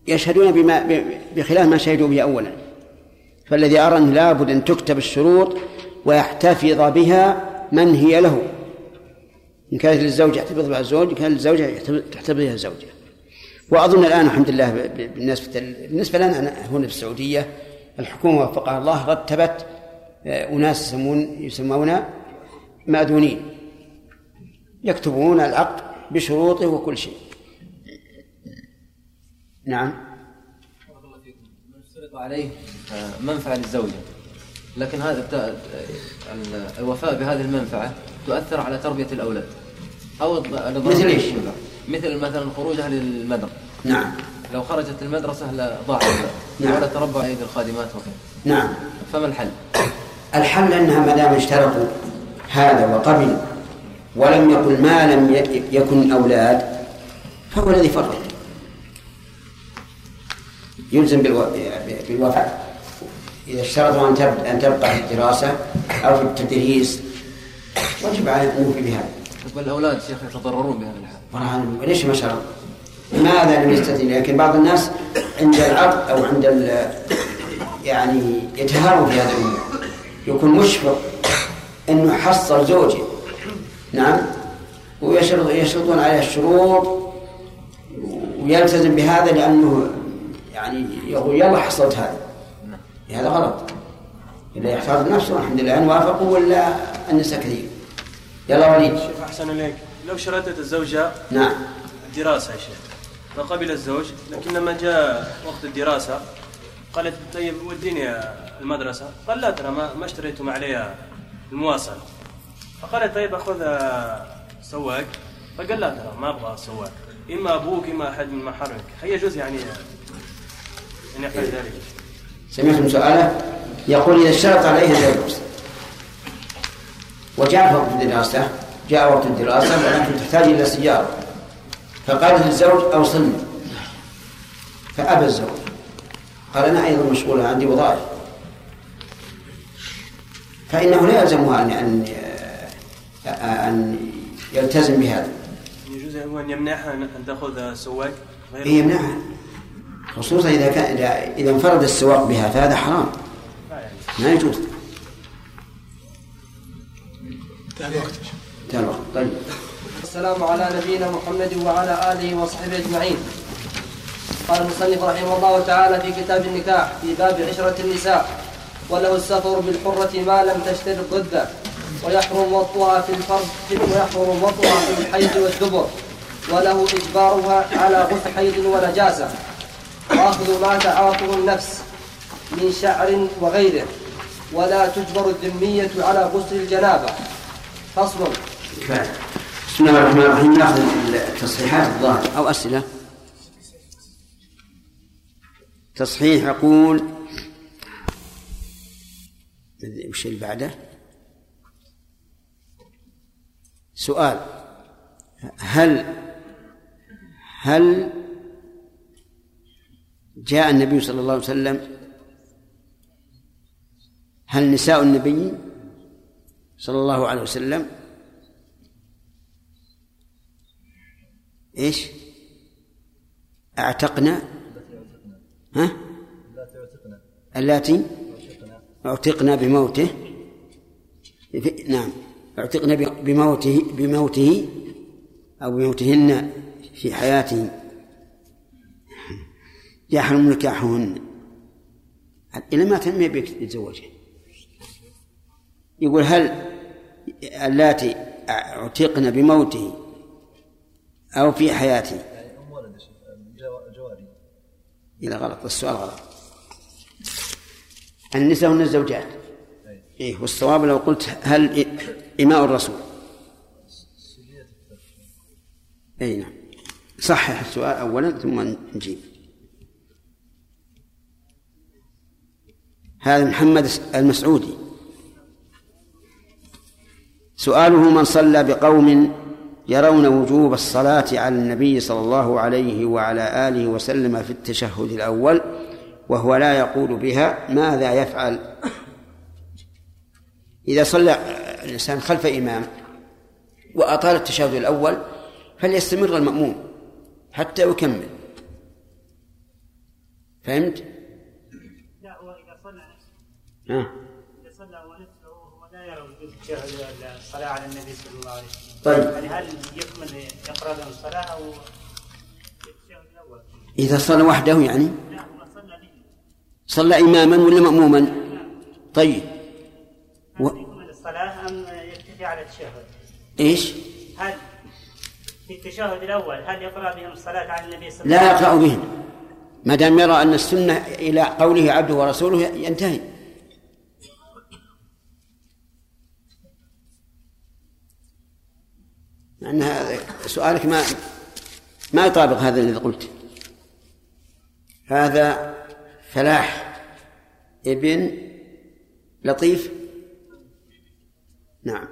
يشهدون بما بخلاف ما شهدوا به أولا. فالذي أرى أنه لابد أن تكتب الشروط ويحتفظ بها من هي له. إن كانت للزوج يحتفظ بها الزوج إن كانت للزوجة تحتفظ بها الزوجة. وأظن الآن الحمد لله بالنسبة بالنسبة لنا هنا في السعودية الحكومة وفقها الله رتبت آه، أناس يسمون يسمون مأذونين. يكتبون العقد بشروطه وكل شيء. نعم. عليه آه، منفعة للزوجة. لكن هذا الوفاء بهذه المنفعة تؤثر على تربية الأولاد. أو مثل إيش؟ مثل مثلا خروجها للمدرسة نعم. لو خرجت المدرسة لا- ضاع الأولاد نعم. ولا تربى أيدي الخادمات وكذا. نعم. فما الحل؟ الحل أنها ما دام اشترطوا هذا وقبل ولم يقل ما لم يكن أولاد فهو الذي فرط يلزم بالو- بالوفاء. إذا اشترطوا أن تب- أن تبقى في الدراسة أو في التدريس وجب عليه ان يوفي بهذا. بل الأولاد شيخ يتضررون بهذا الحال. طبعا ليش ما شرط؟ لماذا لم يستثني؟ لكن بعض الناس عند العقد أو عند ال- يعني يتهاون في هذا الأمور. يكون مشفق إنه حصل زوجه نعم؟ ويشرط يشرطون عليه الشروط ويلتزم بهذا لأنه يعني يقول يلا حصلت هذا. هذا غلط. إذا يحتاط نفسه الحمد لله أن وافقوا ولا النساء كثير يلا وليد. شيخ أحسن إليك. لو شردت الزوجة نعم. الدراسة يا شيخ فقبل الزوج لكن لما جاء وقت الدراسة قالت طيب وديني المدرسة. قال لا ترى ما, ما اشتريتم عليها المواصل فقالت طيب أخذ سواق فقال لا ترى ما أبغى سواق إما أبوك إما أحد من محارمك هل يجوز يعني يفعل ذلك. سمعتم سؤاله يقول إذا اشترط عليه الدرس وجاء وقت الدراسة جاء وقت الدراسة ولكن تحتاج إلى سيارة. فقال للزوج أوصلني. فأبى الزوج. قال أنا أيضا مشغول عندي وظائف. فإنه لا يلزمها أن أن أن يلتزم بهذا. يجوز أن يمنعها أن تأخذ سواق غير هي يمنعها. خصوصا إذا كان إذا إذا انفرد السواق بها فهذا حرام. ما يجوز. انتهى الوقت طيب. والسلام على نبينا محمد وعلى آله وصحبه أجمعين. قال المصنف رحمه الله تعالى في كتاب النكاح في باب عشرة النساء وله السفر بالحرة ما لم تشترط ضده ويحرم وطئها في الفرد ويحرم وطئها في الحيض والدبر وله إجبارها على غسل حيض ونجاسة. وأخذ ما تعاطه النفس من شعر وغيره ولا تجبر الذمية على غسل الجنابة. فصل. بسم الله الرحمن الرحيم. ناخذ التصحيحات الظاهر. أو أسئلة. تصحيح يقول وش اللي بعده؟ سؤال. هل هل جاء النبي صلى الله عليه وسلم هل نساء النبي صلى الله عليه وسلم إيش؟ أعتقنا ها؟ اللاتي أعتقنا بموته نعم أعتقنا بموته بموته أو بموتهن في حياته يحرم نكاحهن. إلى ما تنمي بك يتزوجها يقول هل اللاتي اعتقن بموته أو في حياته؟ إلى غلط السؤال غلط. النساء هن الزوجات. إيه والصواب لو قلت هل إماء الرسول. أي نعم. صحح السؤال أولا ثم نجيب. هذا محمد المسعودي. سؤاله من صلى بقوم يرون وجوب الصلاة على النبي صلى الله عليه وعلى آله وسلم في التشهد الأول وهو لا يقول بها ماذا يفعل. إذا صلى الإنسان خلف إمام وأطال التشهد الأول فليستمر المأموم حتى يكمل. فهمت؟ لا وإذا صلى نفسه إذا صلى هو نفسه وهو لا يرى وجوب الصلاة على النبي صلى الله عليه وسلم. طيب. يعني هل يكمل له الصلاة أو الأول؟ إذا صلى وحده يعني؟ لا صلى صلى إماما ولا مأموما؟ طيب. و... يكمل الصلاة أم يكتفي على التشهد؟ إيش؟ هل في التشهد الأول هل يقرأ بهم الصلاة على النبي صلى الله لا عليه وسلم؟ يقرأ بهم. ما دام يرى أن السنة إلى قوله عبده ورسوله ينتهي. لأن هذا سؤالك ما ما يطابق هذا الذي قلت. هذا فلاح ابن لطيف. نعم.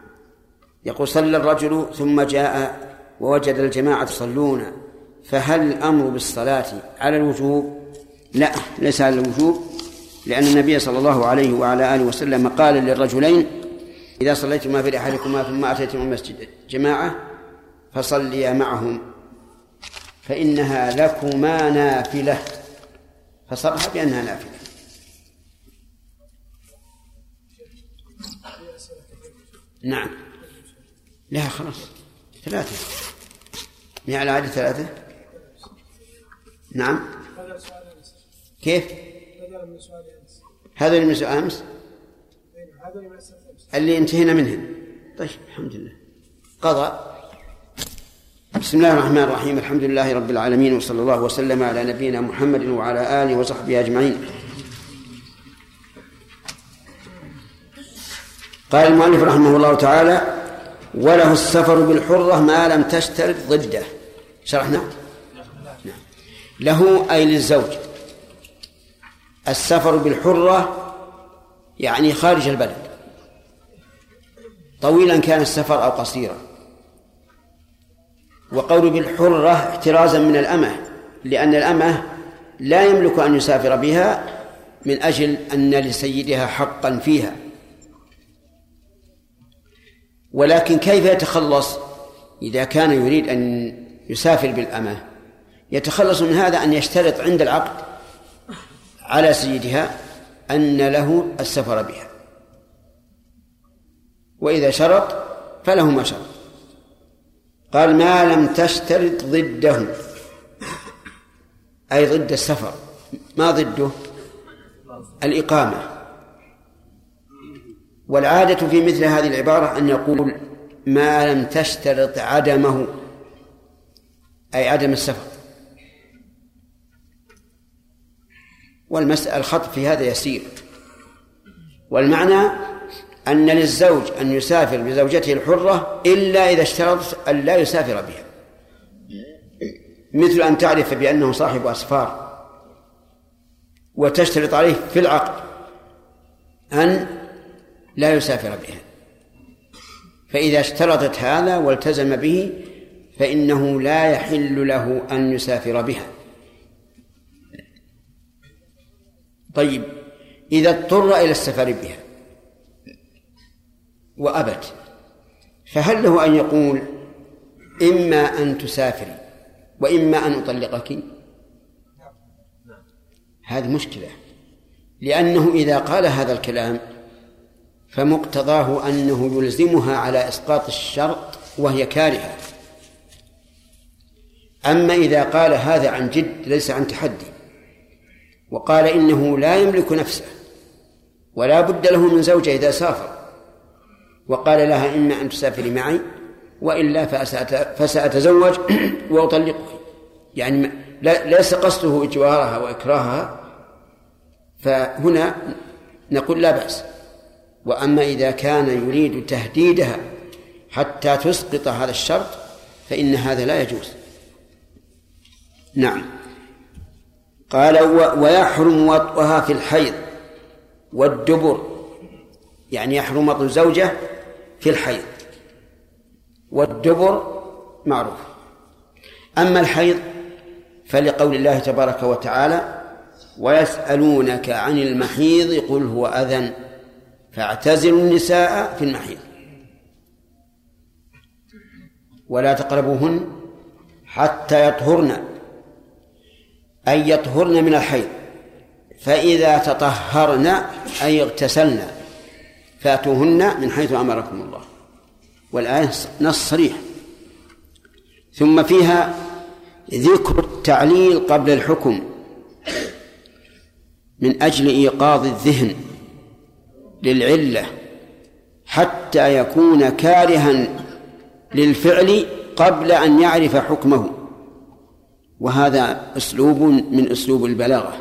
يقول صلى الرجل ثم جاء ووجد الجماعة يصلون فهل الأمر بالصلاة على الوجوب؟ لا ليس على الوجوب لأن النبي صلى الله عليه وعلى آله وسلم قال للرجلين إذا صليتما في أحدكما ثم أتيتما المسجد. جماعة فصليا معهم. فإنها لكما نافلة. فصرح بأنها نافلة. نعم. لا خلاص. ثلاثة. هي على عدد ثلاثة؟ نعم. كيف؟ هذا اللي من سؤال أمس. اللي انتهينا منه. طيب الحمد لله. قضى بسم الله الرحمن الرحيم. الحمد لله رب العالمين وصلى الله وسلم على نبينا محمد وعلى آله وصحبه أجمعين. قال المؤلف رحمه الله تعالى وله السفر بالحرة ما لم تشترط ضده. شرحنا؟ نعم له أي للزوج. السفر بالحرة يعني خارج البلد. طويلا كان السفر أو قصيرا. وقول بالحرة احترازا من الأمة لأن الأمة لا يملك أن يسافر بها من أجل أن لسيدها حقا فيها. ولكن كيف يتخلص؟ إذا كان يريد أن يسافر بالأمة يتخلص من هذا أن يشترط عند العقد على سيدها أن له السفر بها. وإذا شرط فله ما شرط. قال ما لم تشترط ضده. أي ضد السفر. ما ضده؟ الإقامة. والعادة في مثل هذه العبارة أن يقول ما لم تشترط عدمه. أي عدم السفر. والمسألة الخط في هذا يسير. والمعنى أن للزوج أن يسافر بزوجته الحرة إلا إذا اشترط أن لا يسافر بها. مثل أن تعرف بأنه صاحب أسفار وتشترط عليه في العقد أن لا يسافر بها. فإذا اشترطت هذا والتزم به فإنه لا يحل له أن يسافر بها. طيب إذا اضطر إلى السفر بها وأبت فهل له أن يقول إما أن تسافري وإما أن أطلقك؟ هذه مشكلة. لأنه إذا قال هذا الكلام فمقتضاه أنه يلزمها على إسقاط الشرط وهي كارهة. أما إذا قال هذا عن جد ليس عن تحدي وقال إنه لا يملك نفسه ولا بد له من زوجة إذا سافر وقال لها إما أن تسافري معي وإلا فسأتزوج وأطلقك يعني ليس قصده إجوارها وإكراهها. فهنا نقول لا بأس. وأما إذا كان يريد تهديدها حتى تسقط هذا الشرط فإن هذا لا يجوز. نعم. قال ويحرم وطئها في الحيض والدبر. يعني يحرم وطء الزوجة في الحيض. والدبر معروف. أما الحيض فلقول الله تبارك وتعالى ويسألونك عن المحيض قل هو أذى فاعتزلوا النساء في المحيض. ولا تقربوهن حتى يطهرن. أي يطهرن من الحيض. فإذا تطهرن أي اغتسلن. فاتوهن من حيث أمركم الله. والآية نص صريح. ثم فيها ذكر التعليل قبل الحكم من أجل إيقاظ الذهن للعلة حتى يكون كارها للفعل قبل أن يعرف حكمه. وهذا أسلوب من أسلوب البلاغة.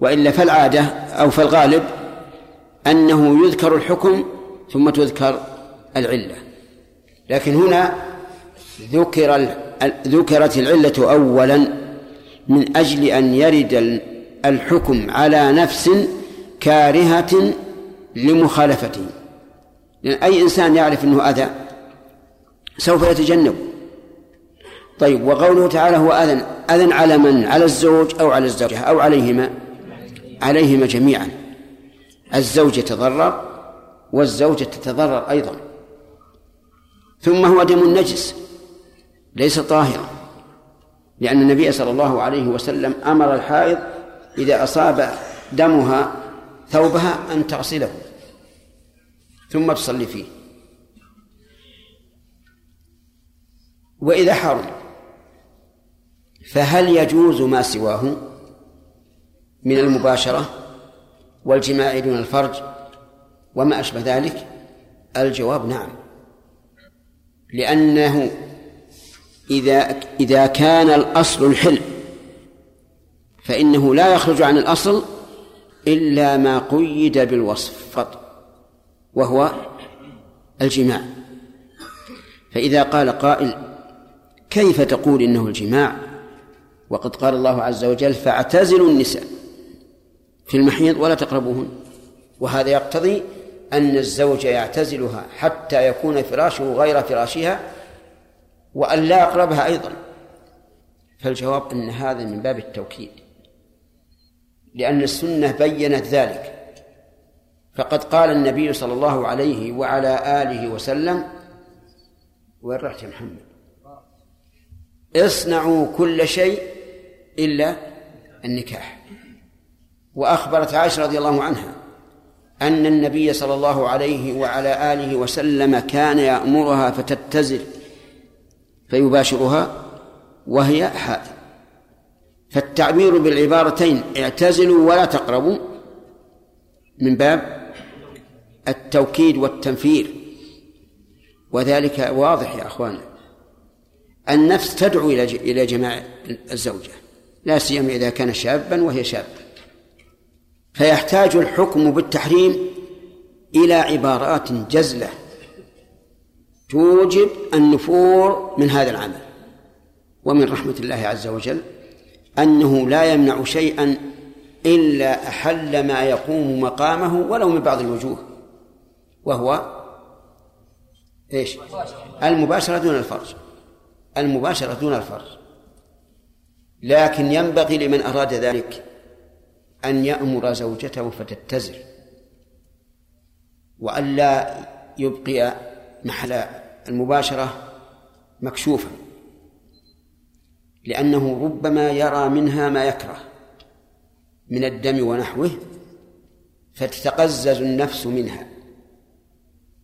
وإلا فالعادة أو فالغالب أنه يذكر الحكم ثم تذكر العلة. لكن هنا ذكر ذكرت العلة أولا من أجل أن يرد الحكم على نفس كارهة لمخالفته. لأن أي إنسان يعرف أنه أذى سوف يتجنب. طيب وقوله تعالى هو أذن أذن على من؟ على الزوج أو على الزوجة أو عليهما؟ عليهما جميعا. الزوج يتضرر والزوجة تتضرر أيضا. ثم هو دم نجس ليس طاهرا. لأن النبي صلى الله عليه وسلم أمر الحائض إذا أصاب دمها ثوبها أن تغسله ثم تصلي فيه. وإذا حرم فهل يجوز ما سواه من المباشرة؟ والجماع دون الفرج وما أشبه ذلك؟ الجواب نعم. لأنه إذا إذا كان الأصل الحل فإنه لا يخرج عن الأصل إلا ما قيد بالوصف فقط وهو الجماع. فإذا قال قائل كيف تقول إنه الجماع؟ وقد قال الله عز وجل فاعتزلوا النساء. في المحيض ولا تقربوهن. وهذا يقتضي أن الزوج يعتزلها حتى يكون فراشه غير فراشها وأن لا يقربها أيضا. فالجواب أن هذا من باب التوكيد لأن السنة بينت ذلك. فقد قال النبي صلى الله عليه وعلى آله وسلم وين رحت يا محمد؟ اصنعوا كل شيء إلا النكاح. وأخبرت عائشة رضي الله عنها أن النبي صلى الله عليه وعلى آله وسلم كان يأمرها فتتزل فيباشرها وهي حائض. فالتعبير بالعبارتين اعتزلوا ولا تقربوا من باب التوكيد والتنفير وذلك واضح يا أخوان. النفس تدعو إلى إلى جماع الزوجة لا سيما إذا كان شابا وهي شابة. فيحتاج الحكم بالتحريم إلى عبارات جزلة توجب النفور من هذا العمل. ومن رحمة الله عز وجل أنه لا يمنع شيئا إلا أحل ما يقوم مقامه ولو من بعض الوجوه وهو إيش؟ المباشرة دون الفرج. المباشرة دون الفرج. لكن ينبغي لمن أراد ذلك أن يأمر زوجته فتتزر وألا يبقي محل المباشرة مكشوفا لأنه ربما يرى منها ما يكره من الدم ونحوه فتتقزز النفس منها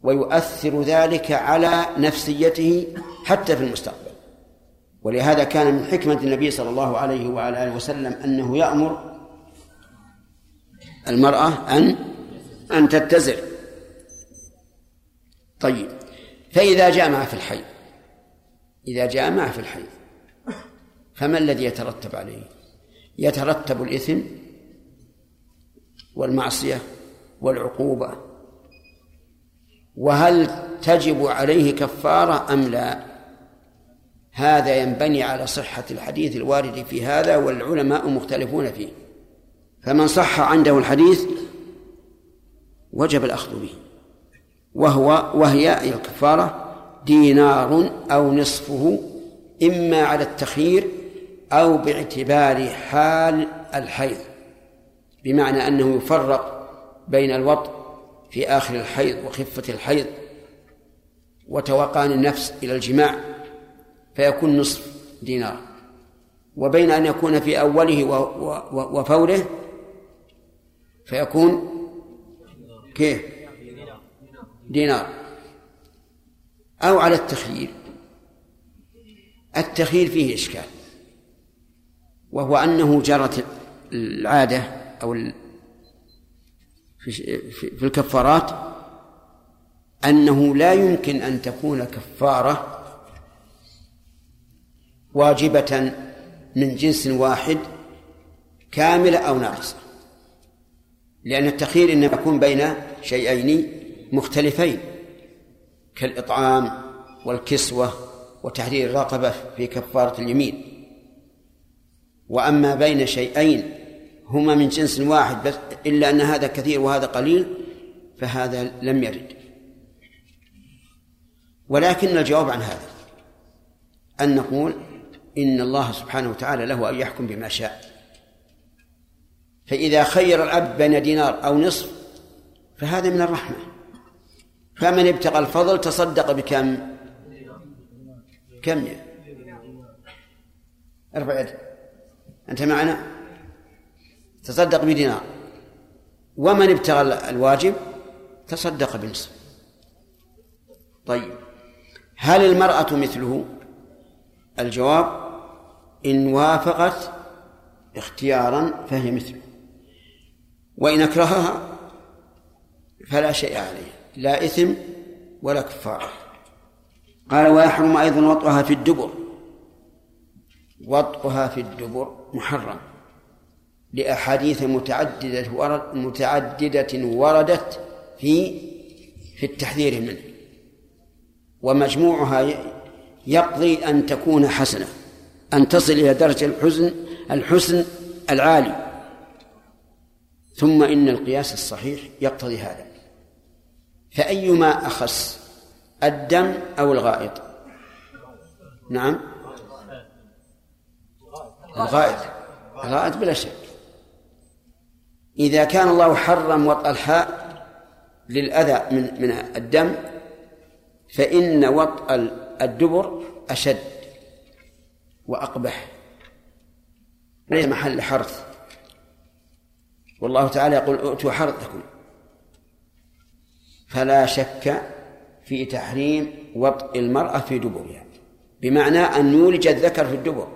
ويؤثر ذلك على نفسيته حتى في المستقبل. ولهذا كان من حكمة النبي صلى الله عليه وعلى آله وسلم أنه يأمر المرأة أن أن تتزر. طيب. فإذا جامع في الحي. إذا جامع في الحي. فما الذي يترتب عليه؟ يترتب الإثم والمعصية والعقوبة. وهل تجب عليه كفارة أم لا؟ هذا ينبني على صحة الحديث الوارد في هذا والعلماء مختلفون فيه. فمن صح عنده الحديث وجب الأخذ به. وهو وهي الكفارة دينار أو نصفه إما على التخيير أو باعتبار حال الحيض بمعنى أنه يفرق بين الوطء في آخر الحيض وخفة الحيض وتوقان النفس إلى الجماع فيكون نصف دينار وبين أن يكون في أوله وفوره فيكون كيف؟ دينار. أو على التخيير. التخيير فيه إشكال. وهو أنه جرت العادة أو في الكفارات أنه لا يمكن أن تكون كفارة واجبة من جنس واحد كاملة أو ناقصة. لأن التخيير إنما يكون بين شيئين مختلفين كالإطعام والكسوة وتحرير الرقبة في كفارة اليمين. وأما بين شيئين هما من جنس واحد بس إلا أن هذا كثير وهذا قليل فهذا لم يرد. ولكن الجواب عن هذا أن نقول إن الله سبحانه وتعالى له أن يحكم بما شاء. فإذا خير العبد بين دينار أو نصف فهذا من الرحمة. فمن ابتغى الفضل تصدق بكم؟ كم؟ ارفع يدك أنت معنا؟ تصدق بدينار. ومن ابتغى الواجب تصدق بنصف. طيب. هل المرأة مثله؟ الجواب إن وافقت اختيارا فهي مثله. وإن أكرهها فلا شيء عليه لا إثم ولا كفارة قال ويحرم أيضا وطئها في الدبر. وطئها في الدبر محرم لأحاديث متعددة ورد متعددة وردت في في التحذير منه. ومجموعها يقضي أن تكون حسنة أن تصل إلى درجة الحزن الحسن العالي. ثم إن القياس الصحيح يقتضي هذا. فأيما أخص الدم أو الغائط؟ نعم. الغائط. الغائط بلا شك. إذا كان الله حرم وطأ الحاء للأذى من من الدم فإن وطأ الدبر أشد وأقبح. ليس محل حرث. والله تعالى يقول ائتوا حرثكم. فلا شك في تحريم وطئ المرأة في دبرها بمعنى أن يولج الذكر في الدبر.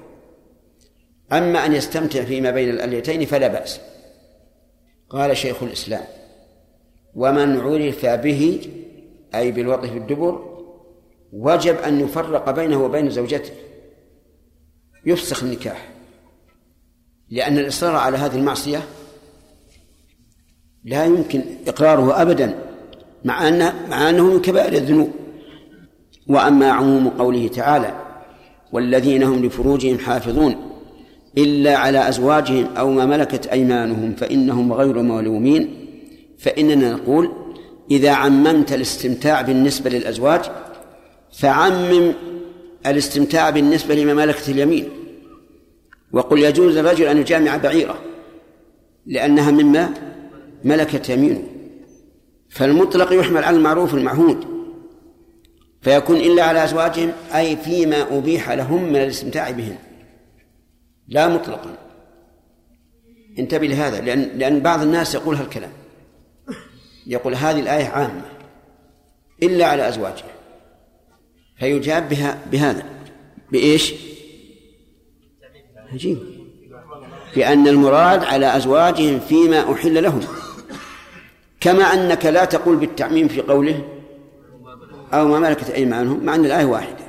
أما أن يستمتع فيما بين الأليتين فلا بأس. قال شيخ الإسلام ومن عرف به أي بالوطء في الدبر وجب أن يفرق بينه وبين زوجته. يفسخ النكاح لأن الإصرار على هذه المعصية لا يمكن إقراره أبدا مع أن مع أنه من كبائر الذنوب. وأما عموم قوله تعالى والذين هم لفروجهم حافظون إلا على أزواجهم أو ما ملكت أيمانهم فإنهم غير ملومين. فإننا نقول إذا عممت الاستمتاع بالنسبة للأزواج فعمم الاستمتاع بالنسبة لما ملكت اليمين. وقل يجوز للرجل أن يجامع بعيرة لأنها مما ملكت يمينه. فالمطلق يحمل على المعروف المعهود. فيكون إلا على أزواجهم أي فيما أبيح لهم من الاستمتاع بهن لا مطلقا. انتبه لهذا لأن لأن بعض الناس يقول هالكلام. يقول هذه الآية عامة إلا على أزواجهم فيجاب بها بهذا. بإيش؟ عجيب. بأن المراد على أزواجهم فيما أحل لهم. كما أنك لا تقول بالتعميم في قوله أو ما ملكت أيمانهم مع أن الآية واحدة.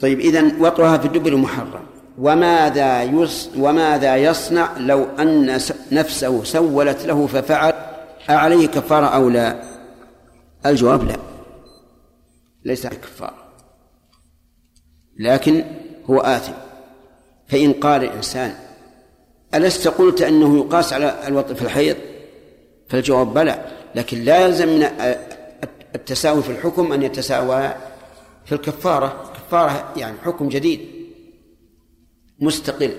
طيب إذن وطئها في الدبر محرم وماذا يص وماذا يصنع لو أن نفسه سولت له ففعل؟ أعليه كفارة أو لا؟ الجواب لا. ليس كفارة لكن هو آثم. فإن قال الإنسان ألست قلت أنه يقاس على الوطء في الحيض؟ فالجواب بلى لكن لا يلزم من التساوي في الحكم أن يتساوى في الكفارة. كفارة يعني حكم جديد مستقل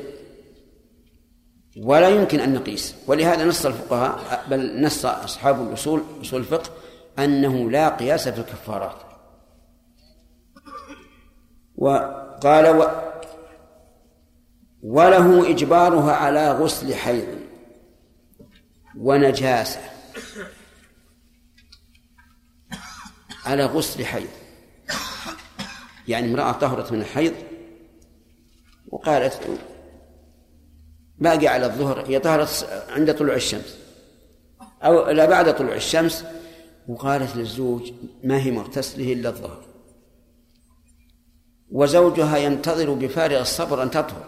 ولا يمكن أن نقيس. ولهذا نص الفقهاء بل نص أصحاب الأصول أصول الفقه أنه لا قياس في الكفارات. وقال و وله إجبارها على غسل حيض. ونجاسة. على غسل حيض. يعني امرأة طهرت من الحيض وقالت باقي على الظهر هي طهرت عند طلوع الشمس أو لا بعد طلوع الشمس وقالت للزوج ما هي مغتسله إلا الظهر. وزوجها ينتظر بفارغ الصبر أن تطهر.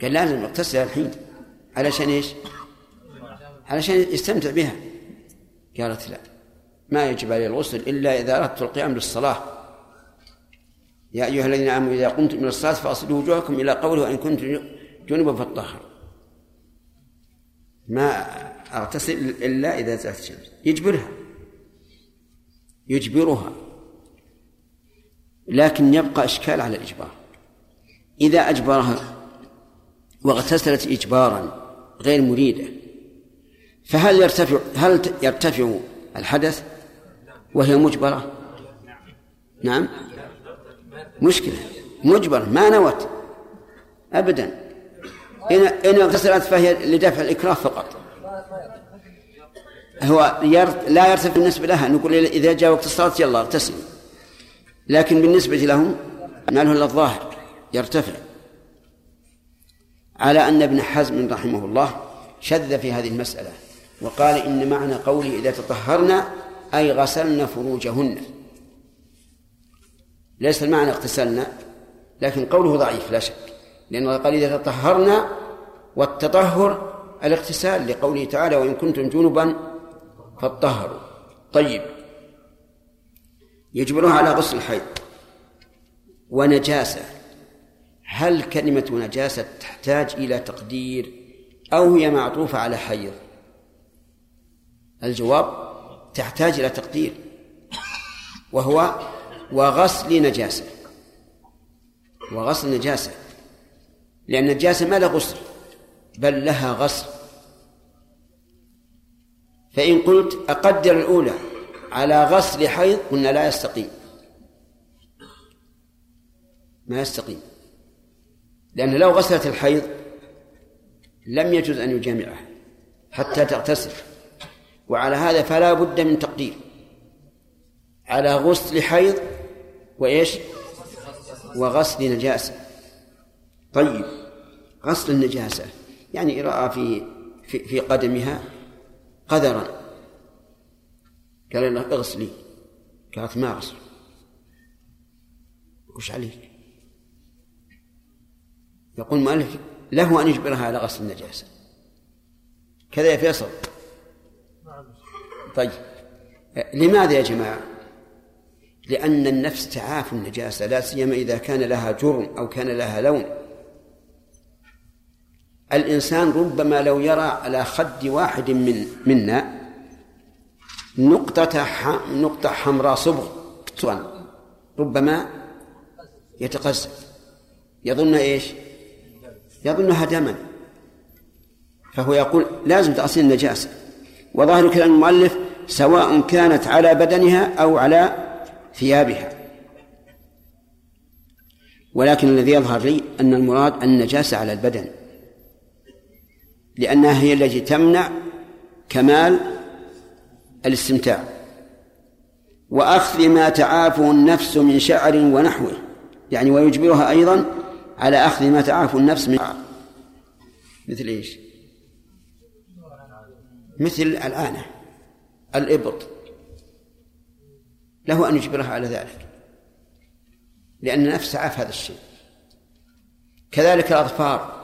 قال لازم اغتسل الحين. علشان إيش؟ علشان يستمتع بها. قالت لا. ما يجب عليه الغسل إلا إذا أردت القيام للصلاة. يا أيها الذين آمنوا إذا قمتم من الصلاة فأصلوا وجوهكم إلى قوله وإن كنتم جنبا فالطهر ما أغتسل إلا إذا زالت الشمس يجبرها. يجبرها. لكن يبقى إشكال على الإجبار. إذا أجبرها واغتسلت إجبارا غير مريدة فهل يرتفع هل يرتفع الحدث وهي مجبرة؟ نعم. مشكلة. مجبرة. ما نوت. أبدا. إن إن اغتسلت فهي لدفع الإكراه فقط. هو لا يرتفع بالنسبة لها. نقول إذا جاء وقت الصلاة يلا اغتسل. لكن بالنسبة لهم ما له إلا الظاهر. يرتفع. على أن ابن حزم رحمه الله شذ في هذه المسألة. وقال إن معنى قولي إذا تطهرنا أي غسلن فروجهن. ليس المعنى اغتسلنا لكن قوله ضعيف لا شك. لأنه قال إذا تطهرنا والتطهر الاغتسال لقوله تعالى وإن كنتم جنبا فاطهروا. طيب. يجبرها على غسل الحيض ونجاسة. هل كلمة نجاسة تحتاج إلى تقدير أو هي معطوفة على حيض؟ الجواب تحتاج إلى تقدير وهو وغسل نجاسة وغسل نجاسة لأن النجاسة ما لها غسل بل لها غسل. فإن قلت أقدر الأولى على غسل حيض قلنا لا يستقيم. ما يستقيم. لأن لو غسلت الحيض لم يجوز أن يجامعها حتى تغتسل. وعلى هذا فلا بد من تقدير. على غسل حيض وإيش؟ وغسل نجاسة. طيب غسل النجاسة يعني رأى في في, في قدمها قذرا قال لها اغسلي. قالت ما أغسل. وش عليك؟ يقول المؤلف له أن يجبرها على غسل النجاسة. كذا يا فيصل طيب. لماذا يا جماعة؟ لأن النفس تعاف النجاسة لا سيما إذا كان لها جرم أو كان لها لون. الإنسان ربما لو يرى على خد واحد من منا نقطة نقطة حمراء صبغ ربما يتقزز. يظن إيش؟ يظنها دما. فهو يقول لازم تأصيل النجاسة. وظاهر كلام المؤلف سواء كانت على بدنها أو على ثيابها. ولكن الذي يظهر لي أن المراد النجاسة على البدن لأنها هي التي تمنع كمال الاستمتاع. وأخذ ما تعافه النفس من شعر ونحوه يعني ويجبرها أيضا على أخذ ما تعافه النفس من مثل إيش؟ مثل الآنة الإبط. له أن يجبرها على ذلك لأن النفس تعاف هذا الشيء. كذلك الأظفار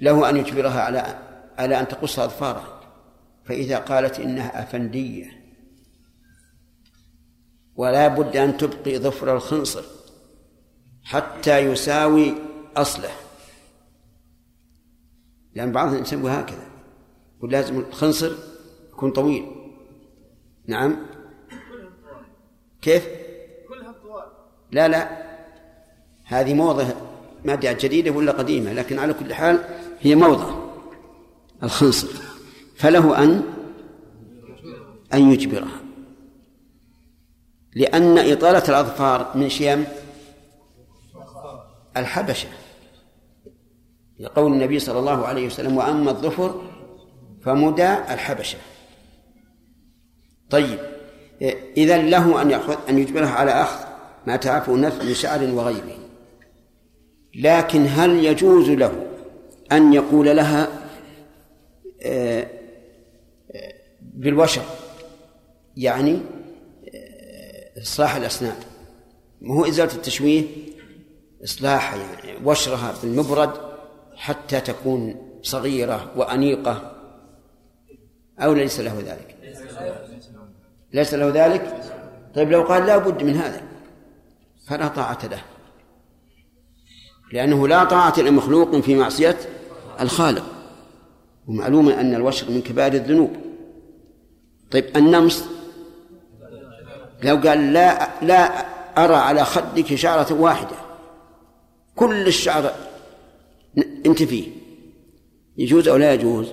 له أن يجبرها على على أن تقص أظفارها فإذا قالت إنها أفندية ولا بد أن تبقي ظفر الخنصر حتى يساوي أصله. لأن بعضهم يسوي هكذا. يقول لازم الخنصر يكون طويل. نعم. كيف؟ لا لا. هذه موضة ما أدري جديدة ولا قديمة لكن على كل حال هي موضة. الخنصر. فله أن أن يجبرها. لأن إطالة الأظفار من شيم الحبشة. لقول النبي صلى الله عليه وسلم وأما الظفر فمدى الحبشة. طيب إذا له أن يأخذ أن يجبرها على أخذ ما تعفو النفس من شعر وغيره. لكن هل يجوز له أن يقول لها آه، بالوشر يعني آه، إصلاح الأسنان. ما هو إزالة التشويه؟ إصلاح يعني وشرها بالمبرد حتى تكون صغيرة وأنيقة. أو ليس له ذلك؟ ليس له ذلك؟ طيب لو قال لا بد من هذا فلا طاعة له. لأنه لا طاعة لمخلوق في معصية الخالق ومعلوم أن الوشر من كبائر الذنوب. طيب النمص لو قال لا لا أرى على خدك شعرة واحدة كل الشعر أنت فيه يجوز أو لا يجوز؟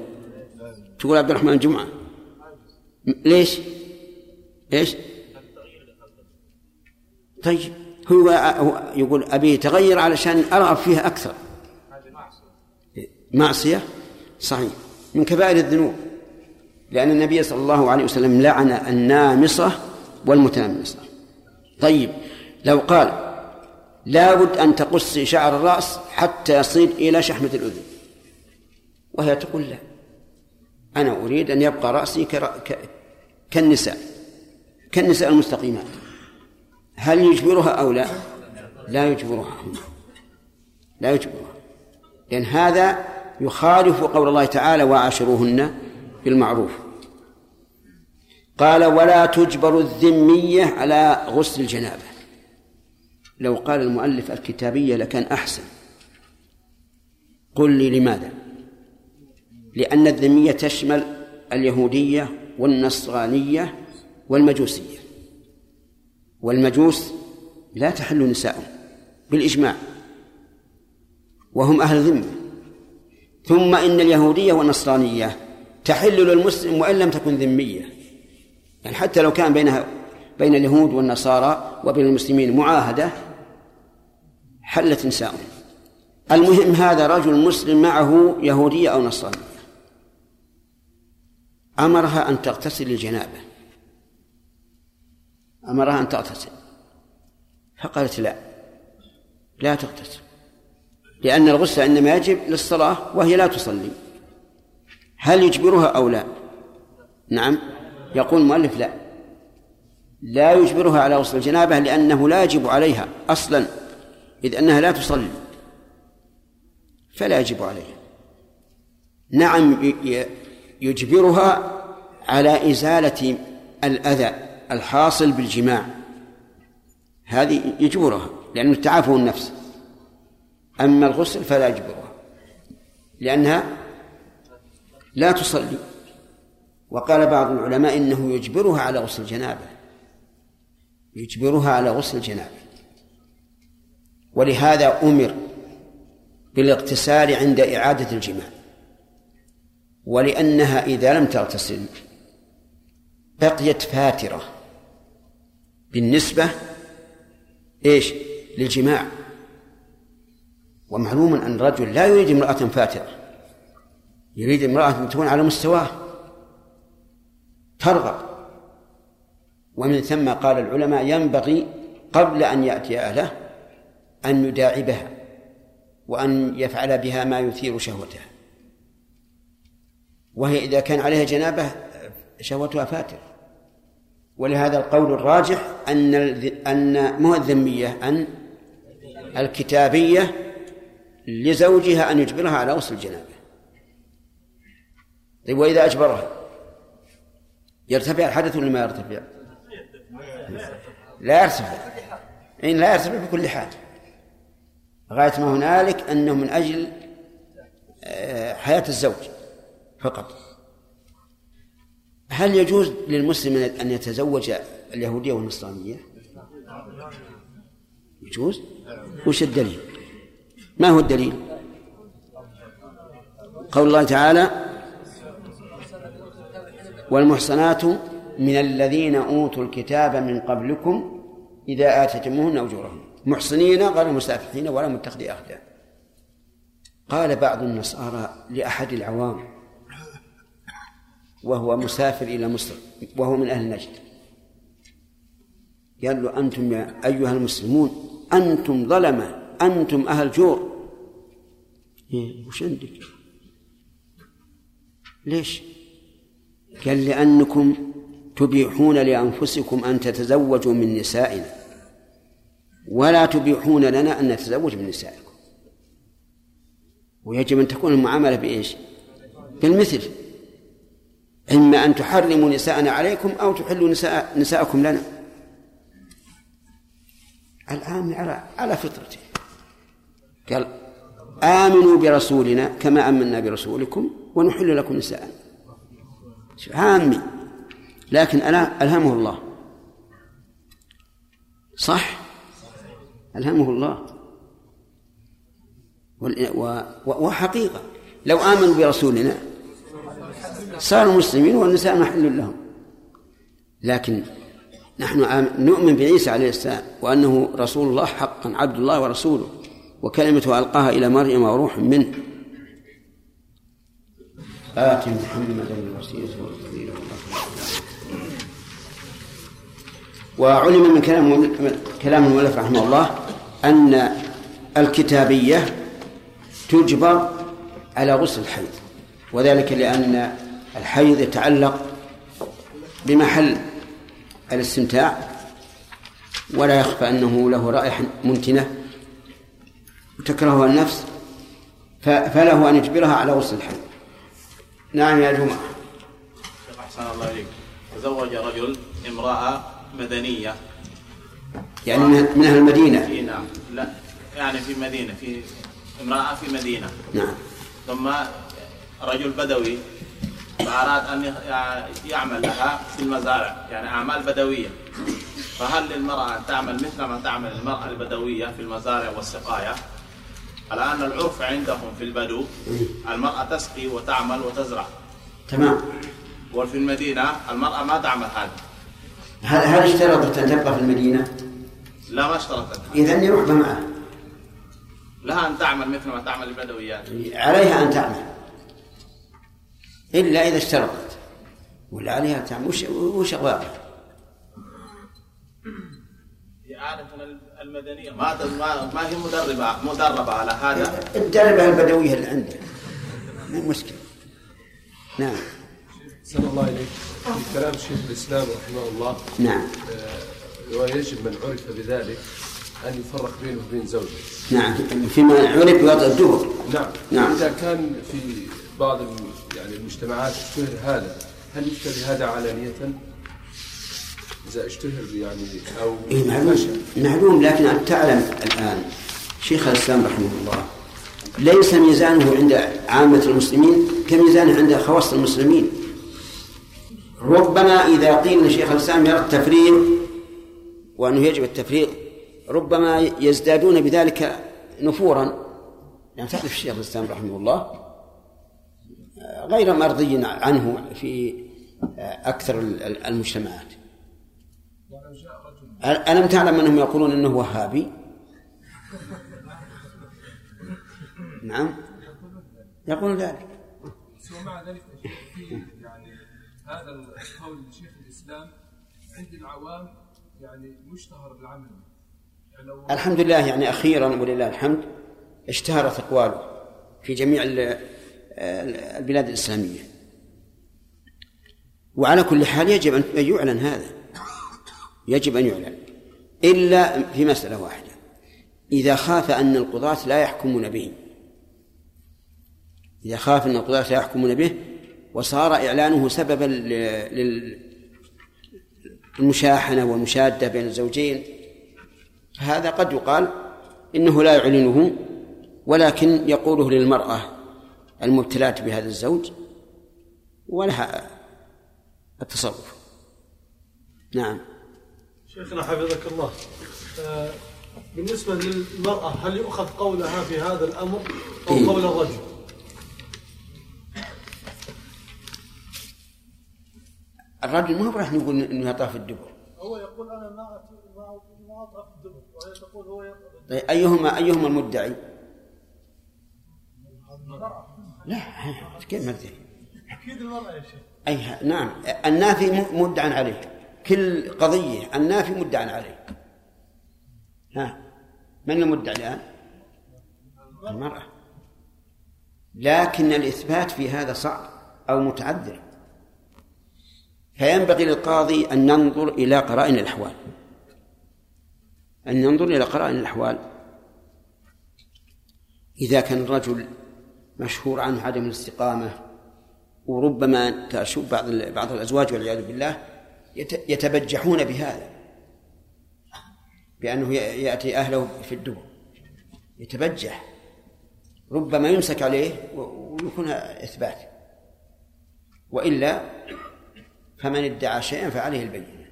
تقول عبد الرحمن جمعة. ليش؟ إيش طيب هو يقول أبي تغير علشان أرغب فيها أكثر. معصية؟ صحيح. من كبائر الذنوب. لأن النبي صلى الله عليه وسلم لعن النامصة والمتنمصة طيب لو قال لابد أن تقصي شعر الرأس حتى يصل إلى شحمة الأذن. وهي تقول لا. أنا أريد أن يبقى رأسي كالنساء كالنساء المستقيمات. هل يجبرها أو لا؟ لا يجبرها. لا يجبرها. لأن هذا يخالف قول الله تعالى وعاشروهن بالمعروف قال ولا تجبر الذمية على غسل الجنابة لو قال المؤلف الكتابية لكان أحسن قل لي لماذا؟ لأن الذمية تشمل اليهودية والنصرانية والمجوسية. والمجوس لا تحل نساءهم بالإجماع وهم أهل ذمة. ثم إن اليهودية والنصرانية تحل للمسلم وإن لم تكن ذمية. يعني حتى لو كان بينها بين اليهود والنصارى وبين المسلمين معاهدة حلت نساؤهم. المهم هذا رجل مسلم معه يهودية أو نصرانية. أمرها أن تغتسل للجنابة أمرها أن تغتسل. فقالت لا. لا تغتسل. لأن الغسل إنما يجب للصلاة وهي لا تصلي. هل يجبرها أو لا؟ نعم. يقول المؤلف لا. لا يجبرها على غسل الجنابة لأنه لا يجب عليها أصلا إذ أنها لا تصلي. فلا يجب عليها. نعم يجبرها على إزالة الأذى الحاصل بالجماع. هذه يجبرها لأنه تعافه النفس. أما الغسل فلا يجبرها لأنها لا تصلي. وقال بعض العلماء إنه يجبرها على غسل الجنابة. يجبرها على غسل الجنابة. ولهذا أمر بالاغتسال عند إعادة الجماع. ولأنها إذا لم تغتسل بقيت فاترة. بالنسبة إيش؟ للجماع. ومعلوم أن الرجل لا يريد امرأة فاترة. يريد امرأة تكون على مستواه. ترغب. ومن ثم قال العلماء ينبغي قبل أن يأتي أهله أن يداعبها وأن يفعل بها ما يثير شهوتها. وهي إذا كان عليها جنابة شهوتها فاتر. ولهذا القول الراجح أن أن مو الذمية أن الكتابية لزوجها أن يجبرها على غسل الجنابة. طيب وإذا أجبرها؟ يرتفع الحدث ولا ما يرتفع؟ لا يرتفع. إن لا يرتفع بكل حال. غاية ما هنالك أنه من أجل آه، حياة الزوج. فقط هل يجوز للمسلم أن يتزوج اليهودية والنصرانية؟ يجوز؟ وش الدليل؟ ما هو الدليل؟ قول الله تعالى والمحصنات من الذين أوتوا الكتاب من قبلكم إذا آتيتموهن أجورهن محصنين غير مسافحين ولا متخذي أخدان قال بعض النصارى لأحد العوام وهو مسافر إلى مصر وهو من أهل نجد. قال له أنتم يا أيها المسلمون أنتم ظلمة أنتم أهل جور إيه وش عندك؟ ليش؟ قال لأنكم تبيحون لأنفسكم أن تتزوجوا من نسائنا. ولا تبيحون لنا أن نتزوج من نسائكم. ويجب أن تكون المعاملة بإيش؟ بالمثل. إما أن تحرموا نساءنا عليكم أو تحلوا نساء نساءكم لنا. الآن على على فطرته قال آمنوا برسولنا كما آمنا برسولكم ونحل لكم نساء عامي. لكن ألا ألهمه الله. صح؟ ألهمه الله. وحقيقة. لو آمنوا برسولنا صاروا مسلمين والنساء محل لهم. لكن نحن نؤمن بعيسى عليه السلام وأنه رسول الله حقا عبد الله ورسوله وكلمته ألقاها إلى مريم وروح منه. آت محمدا الوسيلة وعلم من كلام كلام المؤلف رحمه الله أن الكتابية تجبر على غسل الحيض وذلك لأن الحيض يتعلق بمحل الاستمتاع ولا يخفى أنه له رائحة منتنة تكرهها النفس فله أن يجبرها على غسل الحيض. نعم يا جمعة أحسن الله إليك. تزوج رجل امرأة مدنية. يعني من أهل المدينة. نعم. لا يعني في مدينة في امرأة في مدينة. نعم. ثم رجل بدوي. فأراد أن يعمل لها في المزارع يعني أعمال بدوية. فهل للمرأة أن تعمل مثل ما تعمل المرأة البدوية في المزارع والسقاية؟ على أن العرف عندهم في البدو المرأة تسقي وتعمل وتزرع. تمام. وفي المدينة المرأة ما تعمل هذا هل هل اشترطت أن تبقى في المدينة؟ لا ما اشترطت. إذا يروح معه لها أن تعمل مثل ما تعمل البدويات. عليها أن تعمل. إلا إذا اشترطت. ولا عليها أن تعمل وش وش أغلاقها؟ عادة المدنية. ما ما هي مدربة مدربة على هذا. الدربة البدوية اللي عنده مو مشكلة. نعم. صلى الله عليك في كلام شيخ الإسلام رحمه الله نعم. آه ويجب من عرف بذلك أن يفرق بينه وبين زوجه. نعم. فيما عرف بوضع الدبر نعم. نعم. إذا كان في بعض المجتمعات اشتهر هذا. هل يشتري هذا علانية؟ إذا اشتهر يعني أو إيه معلوم معلوم لكن أنت تعلم الآن شيخ الإسلام رحمه الله ليس ميزانه عند عامة المسلمين كميزانه عند خواص المسلمين. ربما إذا قيل لشيخ الإسلام يرى التفريغ وأنه يجب التفريغ ربما يزدادون بذلك نفورا. يعني تعرف الشيخ الإسلام رحمه الله؟ غير مرضي عنه في أكثر المجتمعات. ألم تعلم أنهم يقولون أنه وهابي؟ نعم. يقول ذلك. ومع ذلك يعني هذا القول لشيخ الإسلام عند العوام يعني مشتهر بالعمل. يعني لو الحمد لله يعني أخيرا ولله الحمد اشتهرت أقواله في جميع البلاد الإسلامية. وعلى كل حال يجب ان يعلن هذا. يجب أن يعلن. إلا في مسألة واحدة. إذا خاف أن القضاة لا يحكمون به. إذا خاف أن القضاة لا يحكمون به وصار إعلانه سببا المشاحنة والمشادة بين الزوجين هذا قد يقال إنه لا يعلنه ولكن يقوله للمرأة المبتلاة بهذا الزوج ولها التصرف نعم شيخنا حفظك الله آه، بالنسبة للمرأة هل يؤخذ قولها في هذا الأمر أو إيه. قول الرجل؟ الرجل ما هو راح نقول إنه يطاف الدبر هو يقول أنا ما ما في الدبر وهي تقول هو يطأ طيب ايهما أيهما المدعي؟ لا كيف مدعي؟ أكيد المرأة يا شيخ. أي ه- نعم. النافي مدعى عليه كل قضية النافي مدعى عليه ها من المدعي الآن؟ المرأة. لكن الإثبات في هذا صعب أو متعذر. فينبغي للقاضي أن ينظر إلى قرائن الأحوال. أن ينظر إلى قرائن الأحوال. إذا كان الرجل مشهور عنه عدم الاستقامة وربما تشوف بعض بعض الأزواج والعياذ بالله يت- يتبجحون بهذا بأنه ي- يأتي أهله في الدبر يتبجح ربما يمسك عليه ويكون إثبات وإلا فمن ادعى شيئا فعليه البينة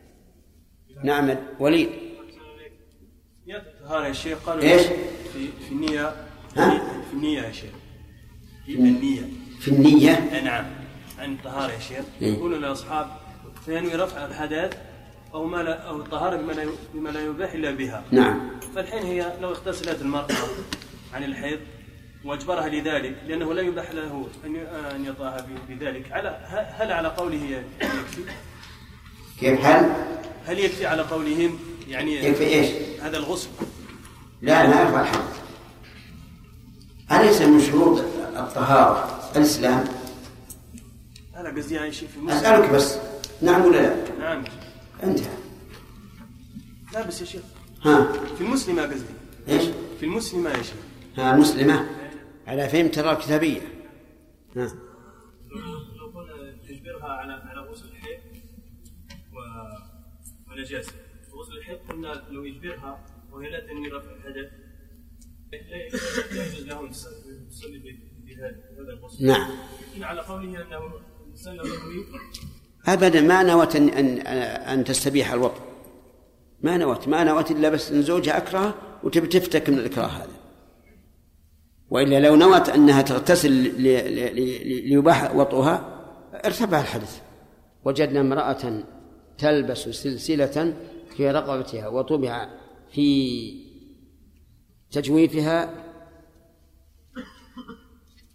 نعم وليد نية الطهارة يا شيخ قالوا إيش؟ في في النية؟ في النية يا شيخ في النية في النية نعم عن الطهارة يا شيخ إيه. يقولوا للأصحاب فينوي رفع الحدث أو ما لا أو الطهارة بما لا بما لا يباح إلا بها نعم. فالحين هي لو اغتسلت المرأة عن الحيض وأجبرها لذلك لأنه لا يباح له أن ي- أن يطاها بذلك على هل على قوله يكفي؟ كيف هل؟ هل يكفي على قولهم يعني يكفي إيش؟ هذا الغسل لا ما يرفع الحدث أليس من شروط الطهارة. الإسلام؟ أنا قصدي يعني شيء في المسلم. أسألك بس. نعم ولا لا؟ نعم. انتهى. لا بس يا شيخ. ها. في المسلمة قصدي. إيش؟ في المسلمة يا شيخ. ها مسلمة. على فهم ترى الكتابية. ها. لو قلنا تجبرها على على غسل الحيض و- ونجاسة. غسل الحيض قلنا لو يجبرها وهي لا تنوي رفع الحدث لا- لا يجوز له ان تصلي نعم. على قوله ينوي أبدا ما نوت أن أن أن تستبيح الوطء. ما نوت ما نوت إلا بس أن زوجها أكره وتبي تفتك من الإكراه هذا. وإلا لو نوت أنها تغتسل ليباح وطئها ارتفع الحدث. وجدنا امرأة تلبس سلسلة في رقبتها وطبع في تجويفها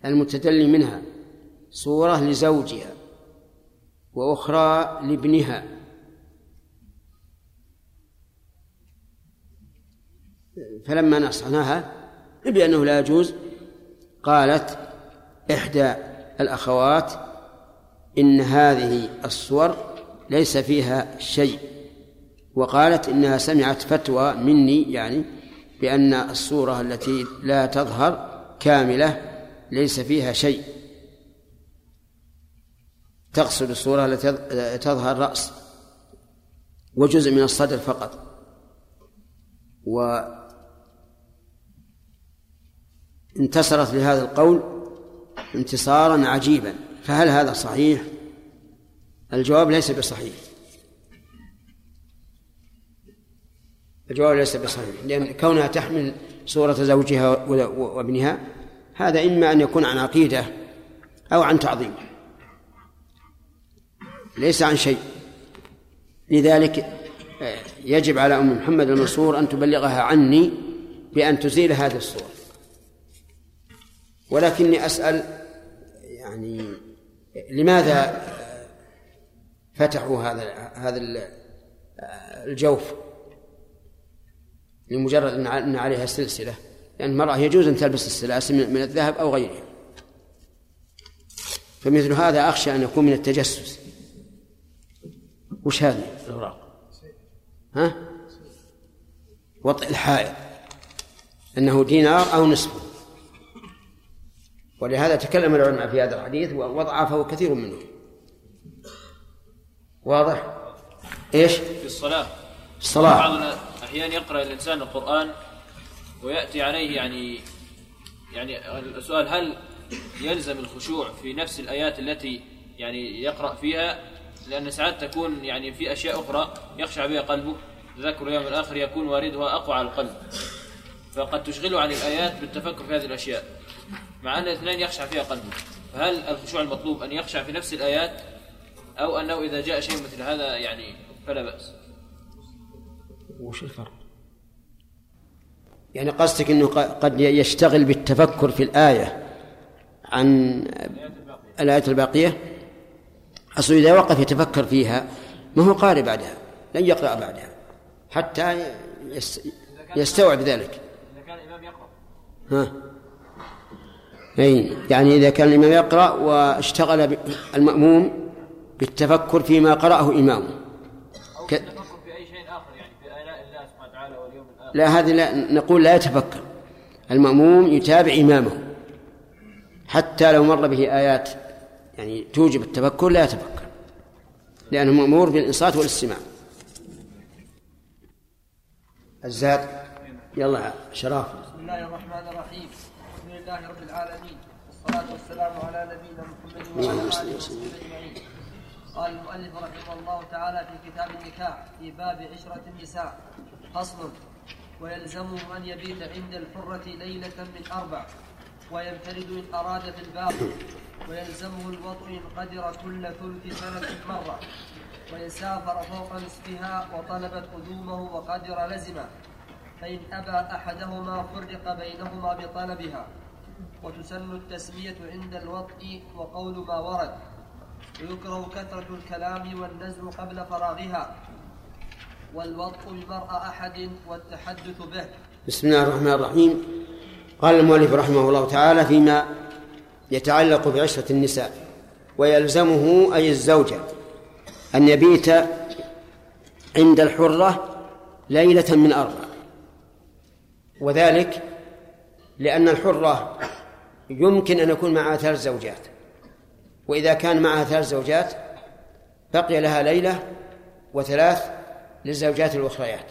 المتدلي منها صورة لزوجها وأخرى لابنها. فلما نصحناها بأنه لا يجوز قالت إحدى الأخوات إن هذه الصور ليس فيها شيء. وقالت إنها سمعت فتوى مني يعني بأن الصورة التي لا تظهر كاملة ليس فيها شيء. تقصد الصورة التي تظهر رأس. وجزء من الصدر فقط. و انتصرت لهذا القول انتصارا عجيبا. فهل هذا صحيح؟ الجواب ليس بصحيح. الجواب ليس بصحيح لأن كونها تحمل صورة زوجها وابنها هذا إما أن يكون عن عقيدة أو عن تعظيم. ليس عن شيء. لذلك يجب على أم محمد المنصور أن تبلغها عني بأن تزيل هذه الصور ولكني أسأل يعني لماذا فتحوا هذا هذا الجوف؟ لمجرد أن عليها سلسلة. لأن المرأة يجوز أن تلبس السلاسل من الذهب أو غيره فمثل هذا أخشى أن يكون من التجسس. وش هذه؟ الأوراق. ها؟ وطئ الحائط أنه دينار أو نصفه ولهذا تكلم العلماء في هذا الحديث وضعفه كثير منهم. واضح؟ إيش؟ في الصلاة. الصلاة. بعض الأحيان يقرأ الإنسان القرآن ويأتي عليه يعني يعني السؤال هل يلزم الخشوع في نفس الآيات التي يعني يقرأ فيها؟ لأن ساعات تكون يعني في أشياء أخرى يخشع بها قلبه. تذكر اليوم الآخر يكون واردها أقوى على القلب. فقد تشغله عن الآيات بالتفكر في هذه الأشياء. مع أن الاثنين يخشع فيها قلبه. فهل الخشوع المطلوب أن يخشع في نفس الآيات؟ أو أنه إذا جاء شيء مثل هذا يعني فلا بأس. وش الفرق؟ يعني قصدك إنه ق- قد يشتغل بالتفكر في الآية عن الآيات الباقية؟ أصل إذا وقف يتفكر فيها ما هو قارئ بعدها لن يقرأ بعدها حتى يس- يستوعب ذلك. إذا كان الإمام يقرأ ها؟ أي يعني إذا كان الإمام يقرأ واشتغل المأموم بالتفكر فيما قرأه إمامه أو ك- التفكر في أي شيء آخر يعني في آلاء الله سبحانه وتعالى واليوم الآخر لا هذه لا نقول لا يتفكر. المأموم يتابع إمامه. حتى لو مر به آيات يعني توجب التفكر لا يتفكر. لأنه مأمور بالإنصات والاستماع. الزاد يلا شراف بسم الله الرحمن الرحيم. الحمد لله رب العالمين. والصلاة والسلام على نبينا محمد وعلى آله. وصحبه أجمعين. قال المؤلف رحمه الله تعالى في كتاب النكاح في باب عشرة النساء. فصل. ويلزمه أن يبيت عند الحرة ليلة من أربع وينفرد إن أراد في الباطن ويلزمه الوطء إن قدر كل ثلث سنة مرة. وإن سافر فوق نصفها وطلبت قدومه وقدر لزمه. فإن أبى أحدهما فرق بينهما بطلبها. وتسن التسمية عند الوطء وقول ما ورد. ويكره كثرة الكلام والنزل قبل فراغها. والوطء بمرأى أحد والتحدث به. بسم الله الرحمن الرحيم. قال المؤلف رحمه الله تعالى فيما يتعلق بعشرة النساء ويلزمه أي الزوجة أن يبيت عند الحرة ليلة من أربع. وذلك لأن الحرة يمكن أن يكون معها ثلاث زوجات. وإذا كان معها ثلاث زوجات بقي لها ليلة وثلاث للزوجات الأخريات.